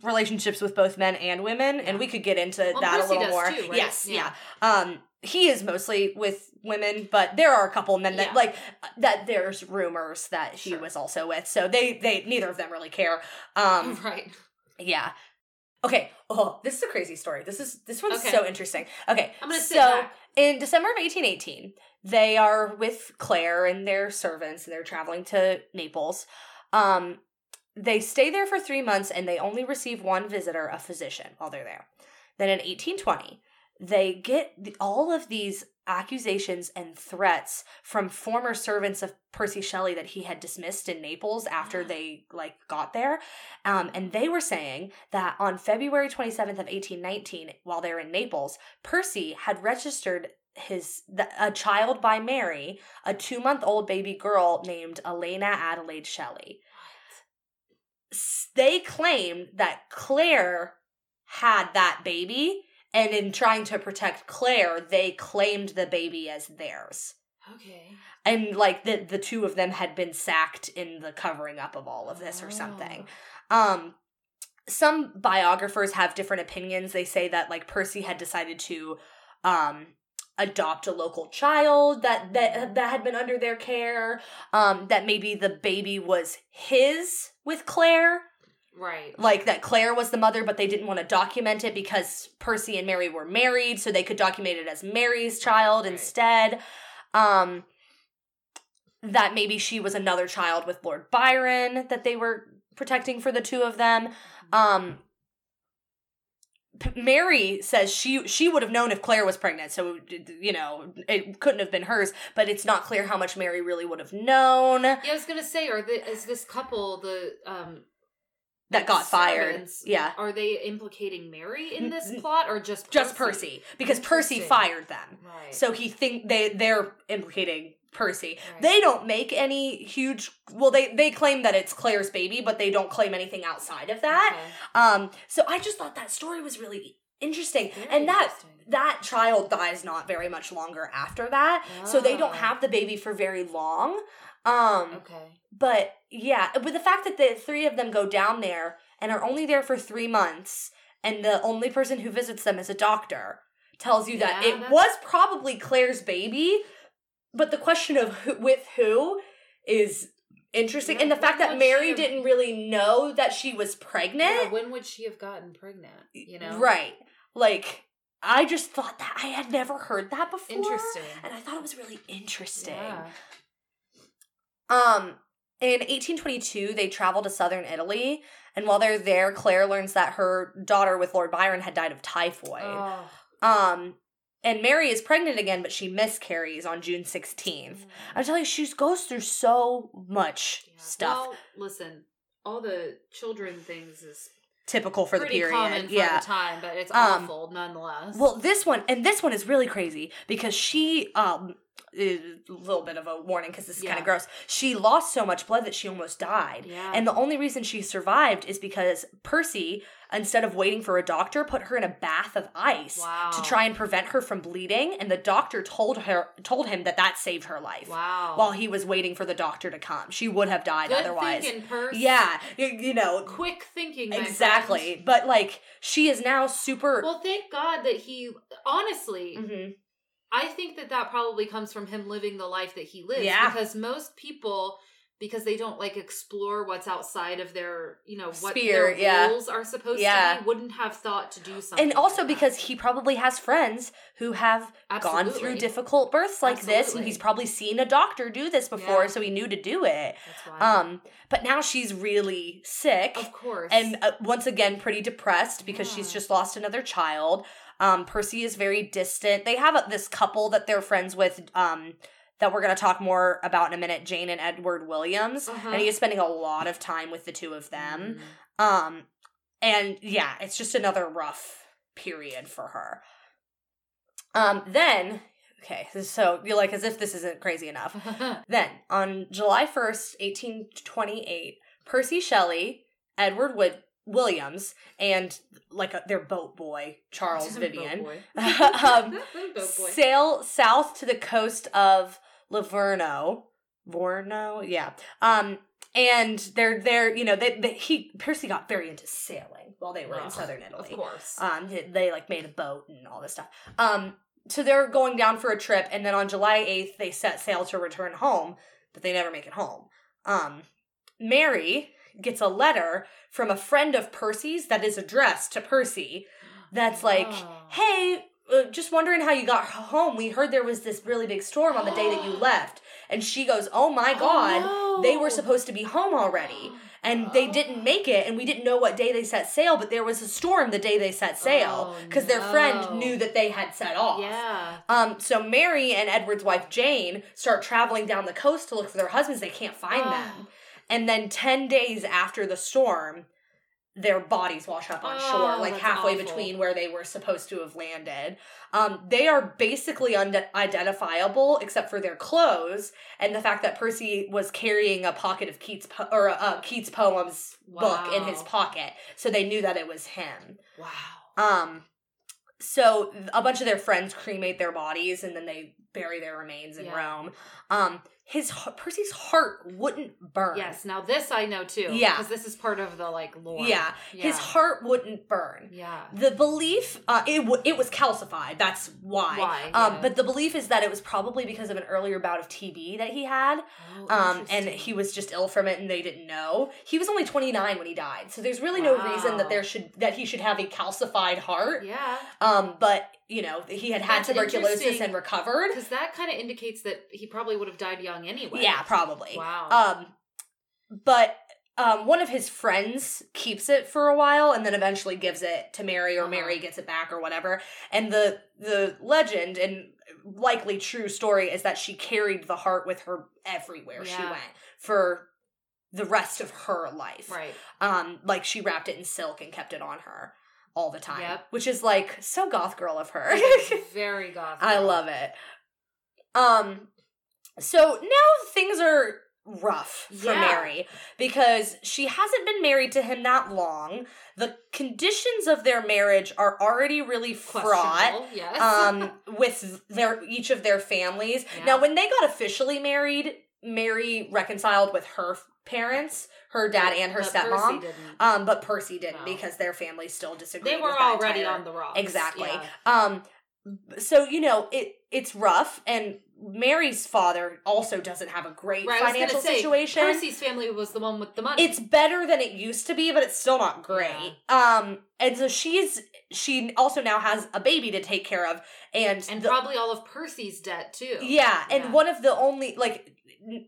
relationships with both men and women, and we could get into Well, that a little more. too, right? Yes, Yeah. yeah. Um, he is mostly with women, but there are a couple men that Yeah. like that. There's rumors that he Sure. was also with, so they they neither of them really care. Um, right. yeah. Okay. Oh, this is a crazy story. This is this one's Okay. so interesting. Okay. I'm gonna sit so back. in December of 1818, they are with Claire and their servants, and they're traveling to Naples. Um, they stay there for three months, and they only receive one visitor, a physician, while they're there. Then in 1820, they get the, all of these accusations and threats from former servants of Percy Shelley that he had dismissed in Naples after they like got there. Um, and they were saying that on February 27th of 1819, while they're in Naples, Percy had registered his the, a child by Mary, a two month old baby girl named Elena Adelaide Shelley. They claimed that Claire had that baby, and in trying to protect Claire, they claimed the baby as theirs. Okay. And like the the two of them had been sacked in the covering up of all of this or something. Um some biographers have different opinions. They say that like Percy had decided to um adopt a local child that that that had been under their care. Um that maybe the baby was his with Claire, Right. like that Claire was the mother but they didn't want to document it because Percy and Mary were married so they could document it as Mary's child Right. instead. Um that maybe she was another child with Lord Byron that they were protecting for the two of them. Um P- Mary says she she would have known if Claire was pregnant, so you know it couldn't have been hers. But it's not clear how much Mary really would have known Yeah, I was gonna say, or is this couple the um that got fired. Yeah, Are they implicating Mary in this n- plot or just just Percy because Percy fired them. Right. So he think they they're implicating Percy. Right. They don't make any huge well they they claim that it's Claire's baby, but they don't claim anything outside of that. Okay. Um so I just thought that story was really interesting. Very and that interesting. that child dies not very much longer after that. So they don't Ah. have the baby for very long. Um Okay. but yeah, with the fact that the three of them go down there and are only there for 3 months and the only person who visits them is a doctor tells you that it that's- was probably Claire's baby, but the question of who, with who is interesting Yeah, and the fact that Mary have- didn't really know that she was Yeah, pregnant. when would she have gotten pregnant? You know? Right. Like I just thought that I had never heard that before. Interesting. And I thought it was really interesting. Yeah. Um, in 1822, they travel to southern Italy, and while they're there, Claire learns that her daughter with Lord Byron had died of typhoid. Oh. Um, and Mary is pregnant again, but she miscarries on June 16th. I tell you, she goes through so much Yeah. stuff. Well, listen, all the children things is typical for the period. common for yeah. the time, but it's Um, awful nonetheless. Well, this one and this one is really crazy because she um a little bit of a warning because this is kind of gross. She lost so much blood that she almost died. Yeah. And the only reason she survived is because Percy, instead of waiting for a doctor, put her in a bath of ice Wow. to try and prevent her from bleeding. And the doctor told her told him that that saved her life. wow. While he was waiting for the doctor to come, she would have died Good otherwise. thinking, Percy. Yeah, you, you know Quick thinking. exactly. friend. But like, she is now super. Well, thank God that he. Honestly, Mhm. I think that that probably comes from him living the life that he lives. Yeah. Because most people, because they don't like explore what's outside of their, you know, what their yeah. rules are supposed Yeah. to be, wouldn't have thought to do something. and also like that. because he probably has friends who have gone through difficult births like this and he's probably seen a doctor do this before Yeah. so he knew to do it That's why. um but now she's really sick of course. and uh, once again pretty depressed because she's just lost another child um percy is very distant they have a, this couple that they're friends with um that we're going to talk more about in a minute jane and edward williams Uh-huh. and he is spending a lot of time with the two of them Mm. um, and yeah, it's just another rough period for her. Um, then, okay, so you're like, as if this isn't crazy enough. Then, on July 1st, 1828, Percy Shelley, Edward Wood- Williams, and like a, their boat boy, Charles Vivian, Boat boy. um, Boat boy. sail south to the coast of Livorno. Vorno, yeah. Um, and they're there. You know, they, they he Percy got very into sailing while they were in southern Italy. Of course. Um, they, they like made a boat and all this stuff. Um, so they're going down for a trip, and then on July eighth they set sail to return home, but they never make it home. Um, Mary gets a letter from a friend of Percy's that is addressed to Percy. That's like, Oh. hey, uh, just wondering how you got home. We heard there was this really big storm on the day that you left. And she goes, oh my god, Oh, they were supposed to be home already. And they didn't make it, and we didn't know what day they set sail, but there was a storm the day they set sail Oh, because their no. friend knew that they had set off. Yeah. Um, so Mary and Edward's wife Jane start traveling down the coast to look for their husbands. They can't find Oh. them. And then 10 days after the storm, their bodies wash up on Oh, shore, like halfway awful. between where they were supposed to have landed. Um, they are basically unidentifiable except for their clothes and the fact that Percy was carrying a pocket of Keats po- or a Keats poems book in his pocket, so they knew that it was him. Wow. Um, so a bunch of their friends cremate their bodies and then they bury their remains in Yeah. Rome. Um, his Percy's heart wouldn't burn. Yes. Now this I know too. Yeah. Because this is part of the like lore. Yeah, his heart wouldn't burn. Yeah. The belief, uh, it w- it was calcified. That's why. Why, Um, yeah. but the belief is that it was probably because of an earlier bout of TB that he had. Oh, Um, and he was just ill from it, and they didn't know. He was only twenty nine when he died, so there's really no reason that there should that he should have a calcified heart. Yeah. Um, but you know he had had That's tuberculosis and recovered. Because that kind of indicates that he probably would have died young anyway. Yeah, probably. Wow. Um, but um, one of his friends keeps it for a while and then eventually gives it to Mary, or Uh-huh. Mary gets it back, or whatever. And the the legend and likely true story is that she carried the heart with her everywhere she went for the rest of her life. right. Um, like she wrapped it in silk and kept it on her all the time, Yep. which is like so goth girl of her. Very goth. I love it. Um so now things are rough for Yeah. Mary because she hasn't been married to him that long. The conditions of their marriage are already really fraught Yes. um with their each of their families. Yeah. Now when they got officially married, Mary reconciled with her parents, her dad and her But Percy stepmom. didn't. Um but Percy didn't No. because their families still disagreed. they were already entire- on the rocks. Exactly. Yeah. Um so you know, it it's rough and Mary's father also doesn't have a great Right, financial say, situation. Percy's family was the one with the money. it's better than it used to be, but it's still not great. Um and so she's she also now has a baby to take care of and and the- probably all of Percy's debt too. yeah, and Yeah. one of the only like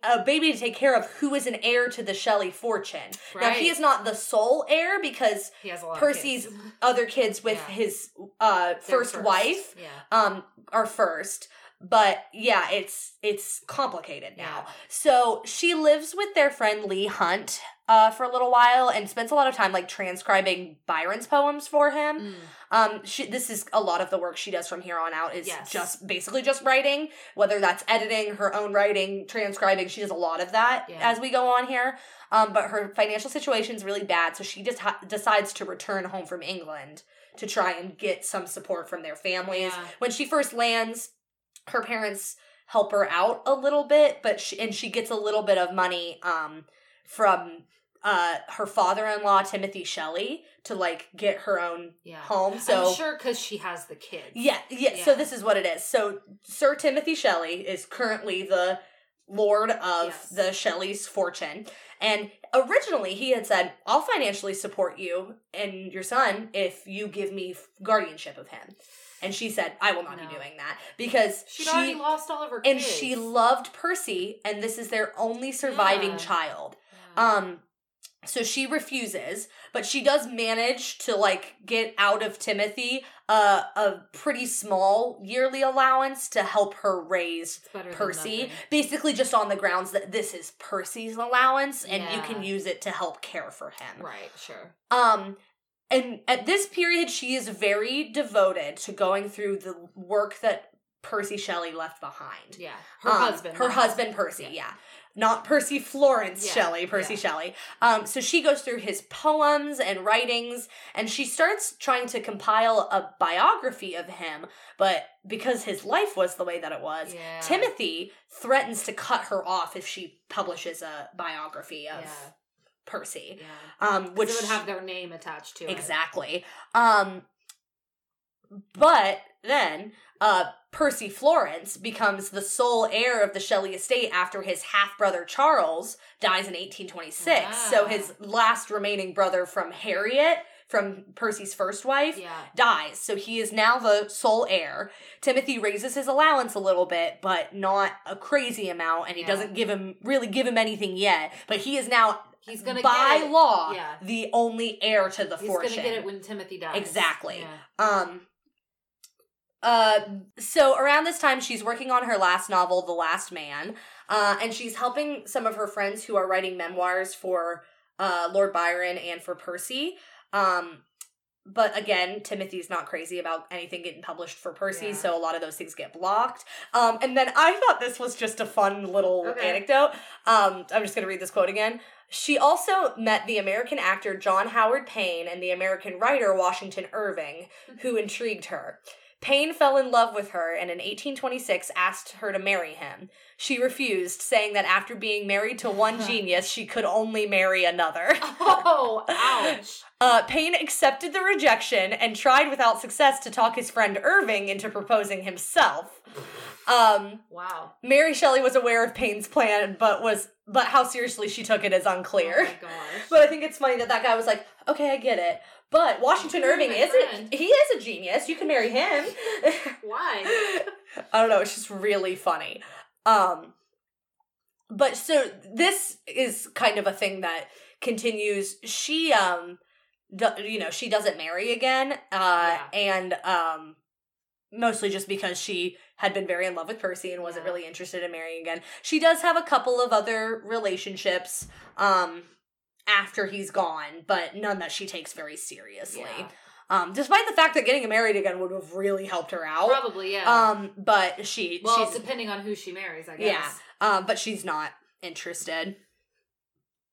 a baby to take care of who is an heir to the Shelley fortune. Now he is not the sole heir because He has a lot Percy's kids. other kids with Yeah. his uh Their first wife Yeah. um are first but yeah it's it's complicated now Yeah. so she lives with their friend Leigh Hunt uh for a little while and spends a lot of time like transcribing byron's poems for him Mm. um she this is a lot of the work she does from here on out is Yes. just basically just writing whether that's editing her own writing transcribing she does a lot of that Yeah. as we go on here um but her financial situation is really bad so she just ha- decides to return home from england to try and get some support from their families Yeah. when she first lands her parents help her out a little bit but she and she gets a little bit of money um from uh her father-in-law Timothy Shelley to like get her own Yeah. home so I'm sure because she has the kids. yeah, yeah so this is what it is so Sir Timothy Shelley is currently the lord of Yes. the Shelley's fortune and originally he had said I'll financially support you and your son if you give me guardianship of him and she said I will not No. be doing that because she already lost all of her kids. and she loved Percy and this is their only surviving Yeah. child Yeah. um so she refuses but she does manage to like get out of timothy uh, a pretty small yearly allowance to help her raise It's better than percy basically just on the grounds that this is percy's allowance and you can use it to help care for him Right, sure. um and at this period she is very devoted to going through the work that percy shelley left behind Yeah. Her um, husband. Her husband, Percy, Yeah. yeah. Not Percy Florence Yeah, Shelley, Percy yeah. Shelley. Um, so she goes through his poems and writings, and she starts trying to compile a biography of him. But because his life was the way that it was. Timothy threatens to cut her off if she publishes a biography of Yeah. Percy. Yeah. Um, Which would have their name attached to it. Exactly. Um but then uh Percy Florence becomes the sole heir of the Shelley estate after his half brother Charles dies in 1826. So Ah. his last remaining brother from Harriet, from Percy's first wife, Yeah. dies. So he is now the sole heir. Timothy raises his allowance a little bit, but not a crazy amount, and he Yeah. doesn't give him really give him anything yet. But he is now He's gonna by get it. law Yeah. the only heir to the He's fortune. He's gonna get it when Timothy dies. Exactly. Yeah. Um uh so around this time she's working on her last novel, The Last Man, uh and she's helping some of her friends who are writing memoirs for uh Lord Byron and for Percy. Um, but again, Timothy's not crazy about anything getting published for Percy, Yeah. so a lot of those things get blocked. Um, and then I thought this was just a fun little Okay. anecdote. Um, I'm just going to read this quote again. She also met the American actor John Howard Payne and the American writer Washington Irving, who intrigued her. Payne fell in love with her and in 1826 asked her to marry him. She refused, saying that after being married to one genius, she could only marry another. Oh, ouch. Uh, Payne accepted the rejection and tried without success to talk his friend Irving into proposing himself. Um, Wow. Mary Shelley was aware of Payne's plan, but was but how seriously she took it is Oh unclear. my gosh. But I think it's funny that that guy was like, "Okay, I get it." But Washington You're Irving isn't. He is a genius. You can marry him. Why? I don't know. It's just really funny. Um, but so this is kind of a thing that continues. She um, you know, she doesn't marry again. Uh, and um, mostly just because she had been very in love with Percy and wasn't Yeah. really interested in marrying again. She does have a couple of other relationships. Um. After he's gone, but none that she takes very seriously. Yeah. Um, despite the fact that getting married again would have really helped her out. Probably, yeah. Um, but she well, she's depending on who she marries, I Yeah. guess. um, but she's not interested.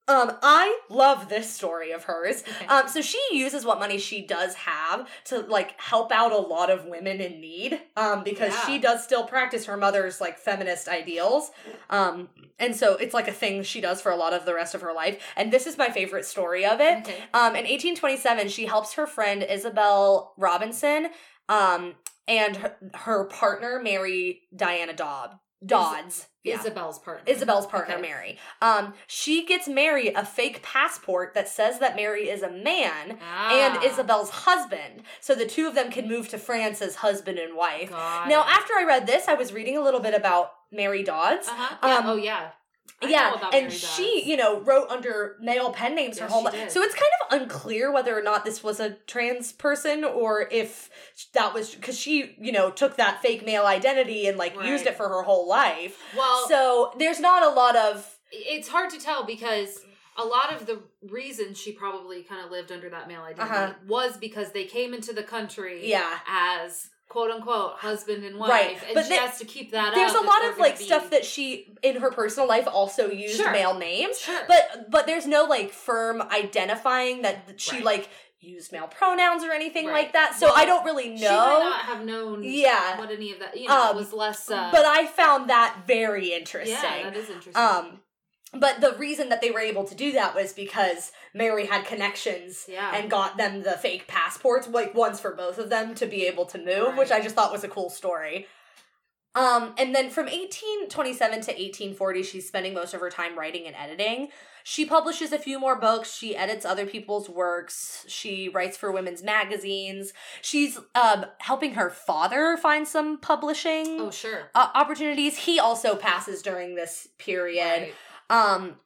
Um, I love this story of hers. Okay. Um, so she uses what money she does have to like help out a lot of women in need. Um, because Yeah. she does still practice her mother's like feminist ideals. Um, and so it's like a thing she does for a lot of the rest of her life. And this is my favorite story of it. Okay. Um, in 1827, she helps her friend Isabel Robinson um, and her, her partner Mary Diana Dodd. Dods. yeah. Isabel's partner. Isabel's partner, Okay. Mary. Um, she gets Mary a fake passport that says that Mary is a man Ah, and Isabel's husband, so the two of them can move to France as husband and wife. got Now, it. after I read this, I was reading a little bit about Mary Dods. Uh-huh. Yeah. um, oh, yeah. I yeah, and she, you know, wrote under male pen names her whole life. So it's kind of unclear whether or not this was a trans person or if that was because she, you know, took that fake male identity and like used it for her whole life. Well, so there's not a lot of it's hard to tell because a lot of the reasons she probably kind of lived under that male identity Uh-huh. was because they came into the country yeah. as quote unquote husband and wife, Right, and but she has to keep that up. There's a lot of like be- stuff that she in her personal life also used Sure. male names. Sure. But but there's no like firm identifying that she Right. like used male pronouns or anything Right. like that. So Well, I don't really know. she might not have known Yeah. what any of that you know Um, was less uh, but I found that very interesting. yeah that is interesting Um, but the reason that they were able to do that was because Mary had connections yeah and got them the fake passports, like ones for both of them to be able to move, Right. which I just thought was a cool story. Um, and then from 1827 to 1840, she's spending most of her time writing and editing. She publishes a few more books. She edits other people's works. She writes for women's magazines. She's um, helping her father find some publishing oh sure uh, opportunities. He also passes during this period. Right. Um,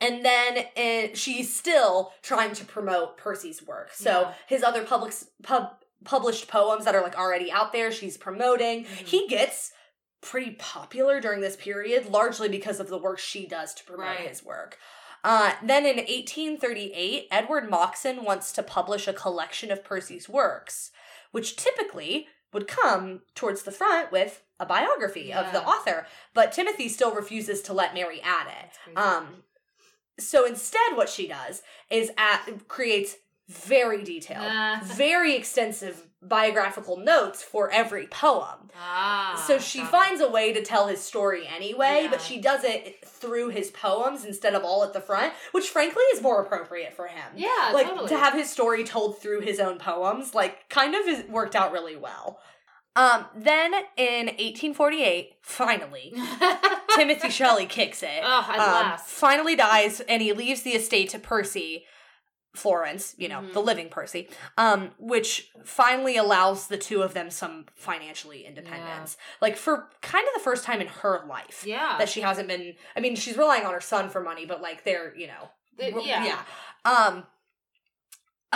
and then uh, she's still trying to promote Percy's work. So Yeah. his other public pub, published poems that are like already out there, she's promoting. Mhm. He gets pretty popular during this period, largely because of the work she does to promote Right. his work. Uh, then in 1838, Edward Moxon wants to publish a collection of Percy's works, which typically would come towards the front with a biography of the author, but Timothy still refuses to let Mary add it. Um, so instead, what she does is at creates very detailed, Ah. very extensive biographical notes for every poem. ah so she got it. finds a way to tell his story anyway, Yeah. but she does it through his poems instead of all at the front, which frankly is more appropriate for him. yeah like totally. to have his story told through his own poems, like kind of is, worked out really well. Um, then in 1848, finally, Timothy Shelley kicks it. oh at um, last finally dies and he leaves the estate to Percy Florence, you know, Mhm. the living Percy, um, which finally allows the two of them some financially independence. Like for kind of the first time in her life. yeah That she hasn't been I mean, she's relying on her son for money, but like they're, you know, The- yeah yeah. Um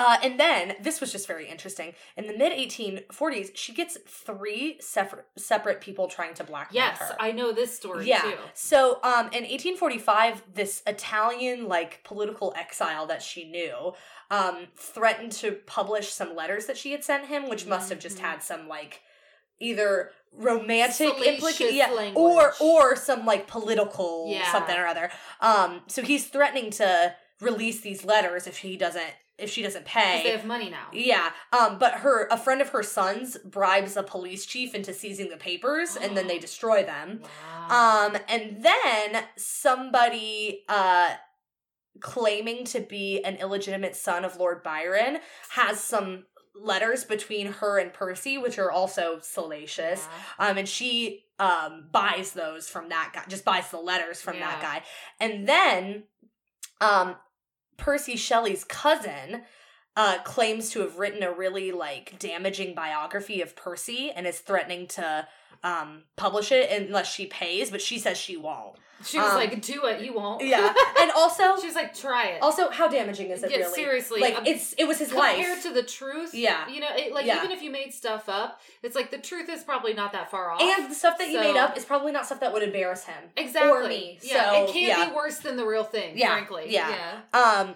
Uh, and then this was just very interesting. In the mid 1840s, she gets three separate separate people trying to blackmail Yes, her. Yes, I know this story yeah. too. So, um, in 1845, this Italian like political exile that she knew, um, threatened to publish some letters that she had sent him, which must have just had some like either romantic implication, yeah, or or some like political Yeah. something or other. Um, so he's threatening to release these letters if he doesn't if she doesn't pay. they have money now. Yeah, um, but her a friend of her son's bribes a police chief into seizing the papers, and then they destroy them. Wow. Um, and then somebody uh claiming to be an illegitimate son of Lord Byron has some letters between her and Percy, which are also salacious. Yeah. Um, and she um buys those from that guy, just buys the letters from that guy. And then um Percy Shelley's cousin uh claims to have written a really like damaging biography of Percy and is threatening to um publish it unless she pays, but she says she won't. She was um, like, "Do it, you won't." Yeah. and also she was like, "Try it." also how damaging is it Yeah, really? seriously, Like um, it's it was his compared life. Compared to the truth. Yeah. you know, it, like Yeah. even if you made stuff up, it's like the truth is probably not that far off. and the stuff that you made up is probably not stuff that would embarrass him. exactly, Or me. yeah, So, it can't yeah. be worse than the real thing. Yeah, frankly, yeah. Um, s-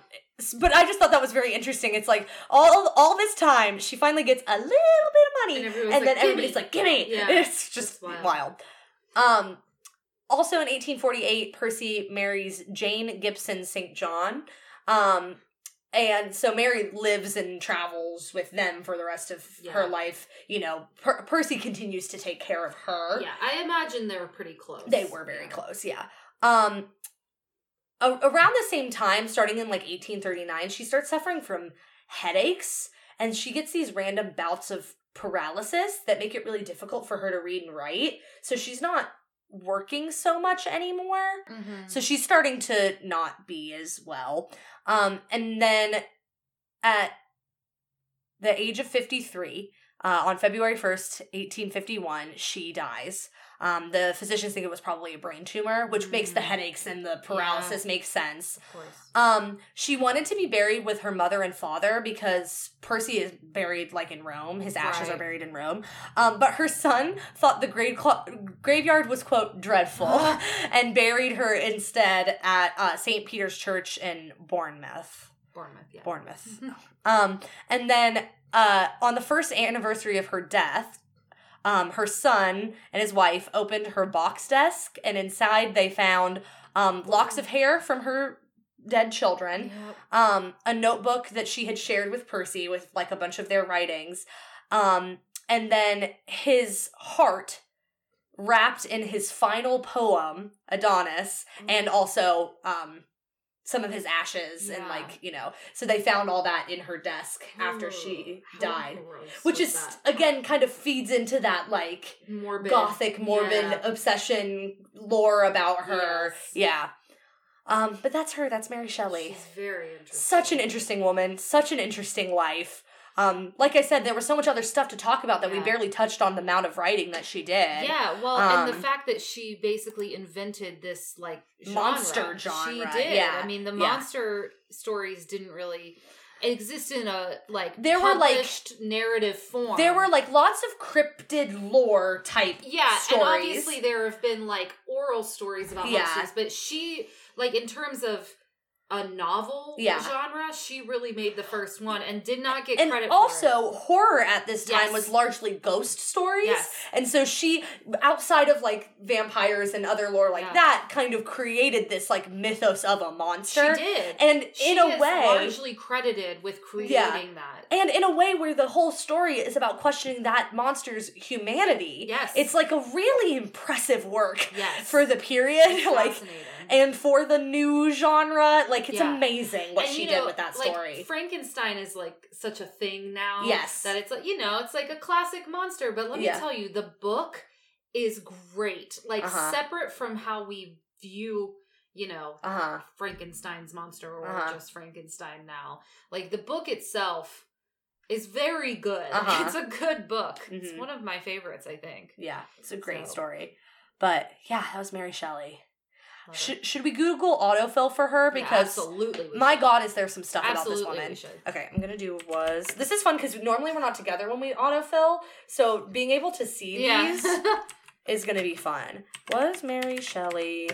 but I just thought that was very interesting. It's like all all this time, she finally gets a little bit of money, And and, like, then everybody's like, "Gimme!" Yeah, it's just wild. wild. Um, also in 1848, Percy marries Jane Gibson St. John. Um, and so Mary lives and travels with them for the rest of Yeah. her life. You know, per- Percy continues to take care of her. Yeah, I imagine they were pretty close. They were very Yeah. close, yeah. Um around the same time, starting in like 1839, she starts suffering from headaches and she gets these random bouts of paralysis that make it really difficult for her to read and write. So she's not working so much anymore. Mhm. So she's starting to not be as well. Um, and then at the age of 53, uh, on February 1st, 1851, she dies. Um, the physicians think it was probably a brain tumor, which makes the Mm. headaches and the paralysis make sense. Of course. Um, she wanted to be buried with her mother and father because Percy is buried like in Rome. His ashes Right. are buried in Rome. Um, but her son thought the grave clo- graveyard was quote dreadful and buried her instead at uh, St. Peter's Church in Bournemouth. Bournemouth, yeah. Bournemouth. um, and then uh, on the first anniversary of her death, um, her son and his wife opened her box desk, and inside they found um, locks of hair from her dead children, Yep. um, a notebook that she had shared with Percy with like a bunch of their writings, um, and then his heart wrapped in his final poem, Adonis, and also um, some of his ashes and like you know. So they found all that in her desk after she died. Which is that? again kind of feeds into that like morbid, gothic morbid Yeah. obsession lore about her. Yes. Yeah. Um, but that's her. That's Mary Shelley. She's very interesting. Such an interesting woman. Such an interesting life. Um, like I said, there was so much other stuff to talk about that we barely touched on the amount of writing that she did. Yeah, well, and the Um, fact that she basically invented this like genre. Monster She genre, did. yeah, I mean, the yeah. monster stories didn't really exist in a like There were, like- narrative form. There were like lots of cryptid lore type yeah, stories. and obviously there have been like oral stories about Yeah. monsters, but she like in terms of a novel Yeah. genre, she really made the first one and did not get and credit for also horror at this time Yes. was largely ghost stories Yes. and so she outside of like vampires and other lore like Yeah. that kind of created this like mythos of a monster She did. and she in a way largely credited with creating that. and in a way where the whole story is about questioning that monster's humanity Yes. it's like a really impressive work Yes. for the period like. And for the new genre like it's Yeah. amazing what And, she you did with that like, story Frankenstein is like such a thing now. Yes. That it's like, you know, it's like a classic monster. But let me Yeah. tell you, the book is great. Like, Uh-huh. separate from how we view, you know, uh-huh Frankenstein's monster or Uh-huh. just Frankenstein now. Like, the book itself is very good. Uh-huh. It's a good book. It's Mhm. one of my favorites, I think. Yeah, it's a great So- story. But yeah, that was Mary Shelley. Should, should we Google autofill for her? Yeah, Because absolutely, we my should. God, is there some stuff absolutely about this woman? Okay, I'm gonna do was this is fun because normally we're not together when we autofill, so being able to see Yeah. these is gonna be fun. Was Mary Shelley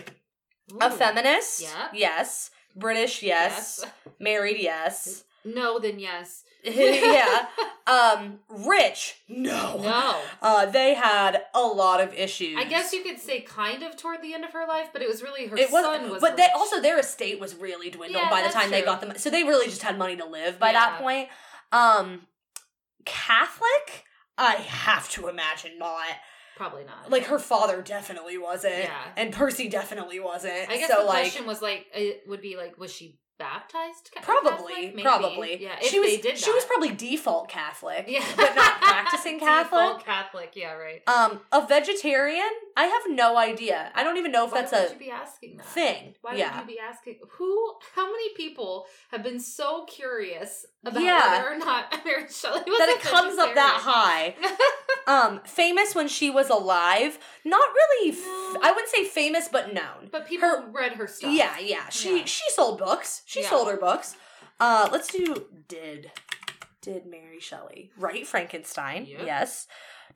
a feminist? Yeah. Yes. British? Yes. Married? Yes. No, then yes. yeah. Um, rich? No. No. Uh, they had a lot of issues. I guess you could say kind of toward the end of her life, but it was really her it was, son was. but they also their estate was really dwindled Yeah, by the that's time they got them. So they really just had money to live by Yeah. that point. Um, Catholic? I have to imagine not. probably not. Like her father definitely wasn't, Yeah. and Percy definitely wasn't. I guess so the like question was like, it would be like, was she baptized? Probably, Catholic? Probably. Yeah. If she was they did she was probably default Catholic, yeah, but not practicing Catholic. Default Catholic. Yeah, right. Um, a vegetarian? I have no idea. I don't even know if Why that's would a you be asking that? thing. Why yeah. would you be asking who? How many people have been so curious about Yeah. whether or not Mary Shelley was that a it comes up that high. Um, famous when she was alive. Not really. F- No. I wouldn't say famous, but known. but people Her- read her stuff. Yeah, yeah. She Yeah. she sold books. She Yeah. sold her books. Uh, let's do did did Mary Shelley write Frankenstein? Yep. Yes.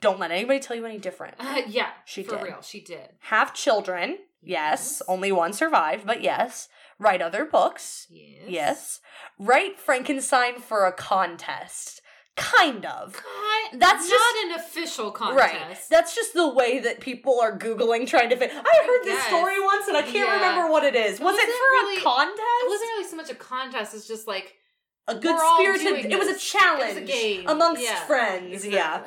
Don't let anybody tell you any different. Uh, yeah, She for did. real. She did. Have children? Yes. Yes. Only one survived, but yes. Write other books? Yes. Yes. Write Frankenstein for a contest. Kind of. That's not just- an official Right. contest. That's just the way that people are Googling trying to fit. I heard this story once and I can't Yeah. remember what it is. It Was it wasn't for really- a contest? It wasn't really so much a contest. It's just like a good spirited it was a challenge It was a game. amongst Yeah, friends. Yeah.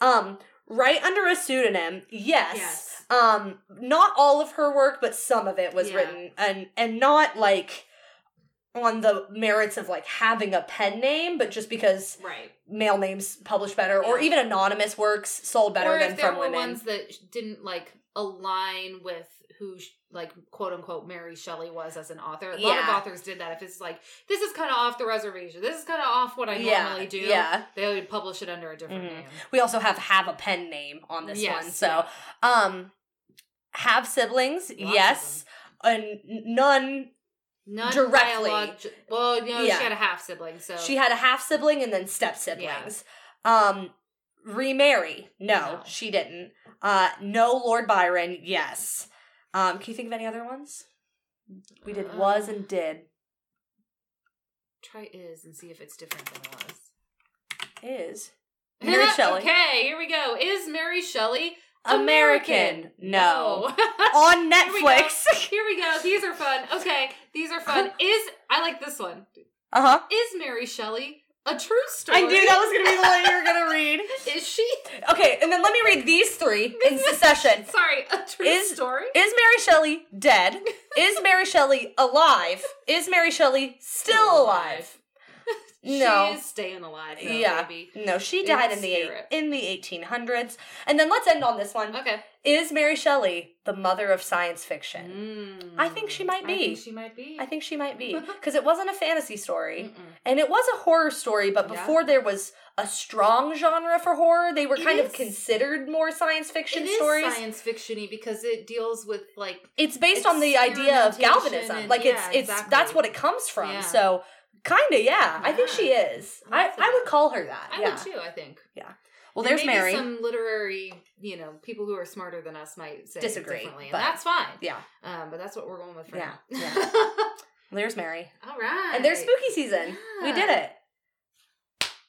Um write under a pseudonym. Yes. Yes. Um not all of her work, but some of it was Yeah. written and and not like on the merits of like having a pen name, but just because Right. male names publish better, or even anonymous works sold better or than from were women. ones that didn't like align with who sh- like quote unquote Mary Shelley was as an author. A lot of authors did that. If it's like this is kind of off the reservation, this is kind of off what I Yeah, normally do. yeah. they would publish it under a different Mhm. name. We also have have a pen name on this Yes, one. So, um, have siblings, of yes, and none. None Directly. biolog- well, you know, Yeah. she had a half sibling, so She had a half sibling and then step siblings. Um, remarry, no, No. she didn't. Uh, no, Lord Byron, yes. Um, can you think of any other ones? We did was Uh, and did try is and see if it's different than was. is Mary Shelley okay, here we go. Is Mary Shelley American? No. No. on Here we. Netflix. Here we go. These are fun. Okay, these are fun. Is I like this one. uh huh. Is Mary Shelley a true story? I knew that was gonna be the one you were gonna read. Is she? Okay, and then let me read these three in succession. Sorry, a true Is- story. Is Mary Shelley dead? Is Mary Shelley alive? Is Mary Shelley still alive? No. she is staying alive. Though, yeah. baby. No, she died in the eight, in the 1800s. And then let's end on this one. Okay. Is Mary Shelley the mother of science fiction? Mm. I think she might I be. think she might be. I think she might be because it wasn't a fantasy story. Mm-mm. And it was a horror story, but Yeah. before there was a strong genre for horror, they were It kind of considered more science fiction It is stories. science fictiony because it deals with like it's based on the idea of Galvanism. and- like it's yeah, it's exactly. that's what it comes from. Yeah. So kind of yeah, I think she is. I That's I would call her that. I yeah. would too. I think. Well, And there's maybe Mary. Some literary, you know, people who are smarter than us might say Disagree, differently, and but- that's fine. Yeah. Um, but that's what we're going with for Yeah, now. yeah. There's Mary. All right. And there's spooky season. We did it.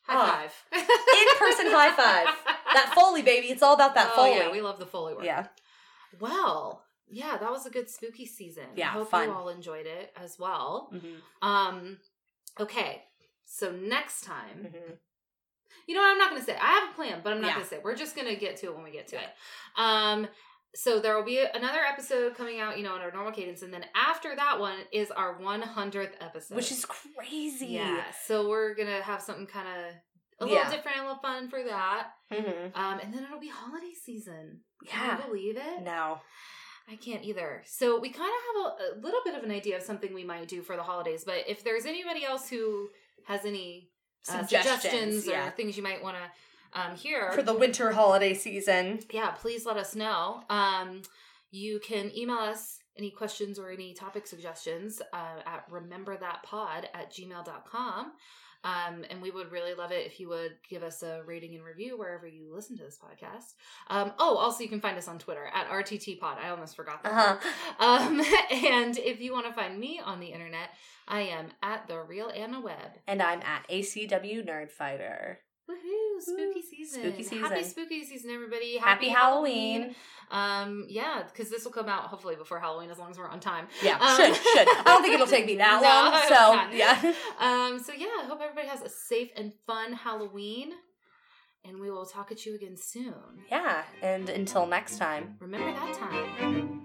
High Ah. five. In-person high five. That Foley baby. It's all about that oh, Foley. yeah, we love the Foley work. yeah. Well, yeah, that was a good spooky season. Yeah, I hope fun. you all enjoyed it as well. Mhm, Um, okay, so next time, mhm. You know what? I'm not going to say. I have a plan, but I'm not Yeah. going to say. We're just going to get to it when we get to it. Um, so there will be another episode coming out, you know, in our normal cadence, and then after that one is our 100th episode, Which is crazy. yeah. So we're gonna have something kind of a Yeah. little different, a little fun for that. Mhm. Um, and then it'll be holiday season. Can Yeah. you believe it? No. I can't either. So we kind of have a, a little bit of an idea of something we might do for the holidays. But if there's anybody else who has any uh, Suggestions, suggestions or things you might want to um, hear, For the winter holiday season. yeah, please let us know. Um, you can email us any questions or any topic suggestions uh, at rememberthatpod at gmail.com. Um, and we would really love it if you would give us a rating and review wherever you listen to this podcast. Um, oh, also, you can find us on Twitter at RTTPod. I almost forgot that. Uh-huh. Um, and if you want to find me on the internet, I am at the real Anna Webb. And I'm at ACW Nerd Fighter. Woohoo! Spooky season. Spooky Happy spooky season, everybody. Happy Halloween. Um, yeah, because this will come out hopefully before Halloween, as long as we're on time. Yeah, Um, should, should. I don't think it'll take me that No, long. So, yeah. Um, so yeah, I hope everybody has a safe and fun Halloween, and we will talk at you again soon. Yeah. And until next time. Remember that time.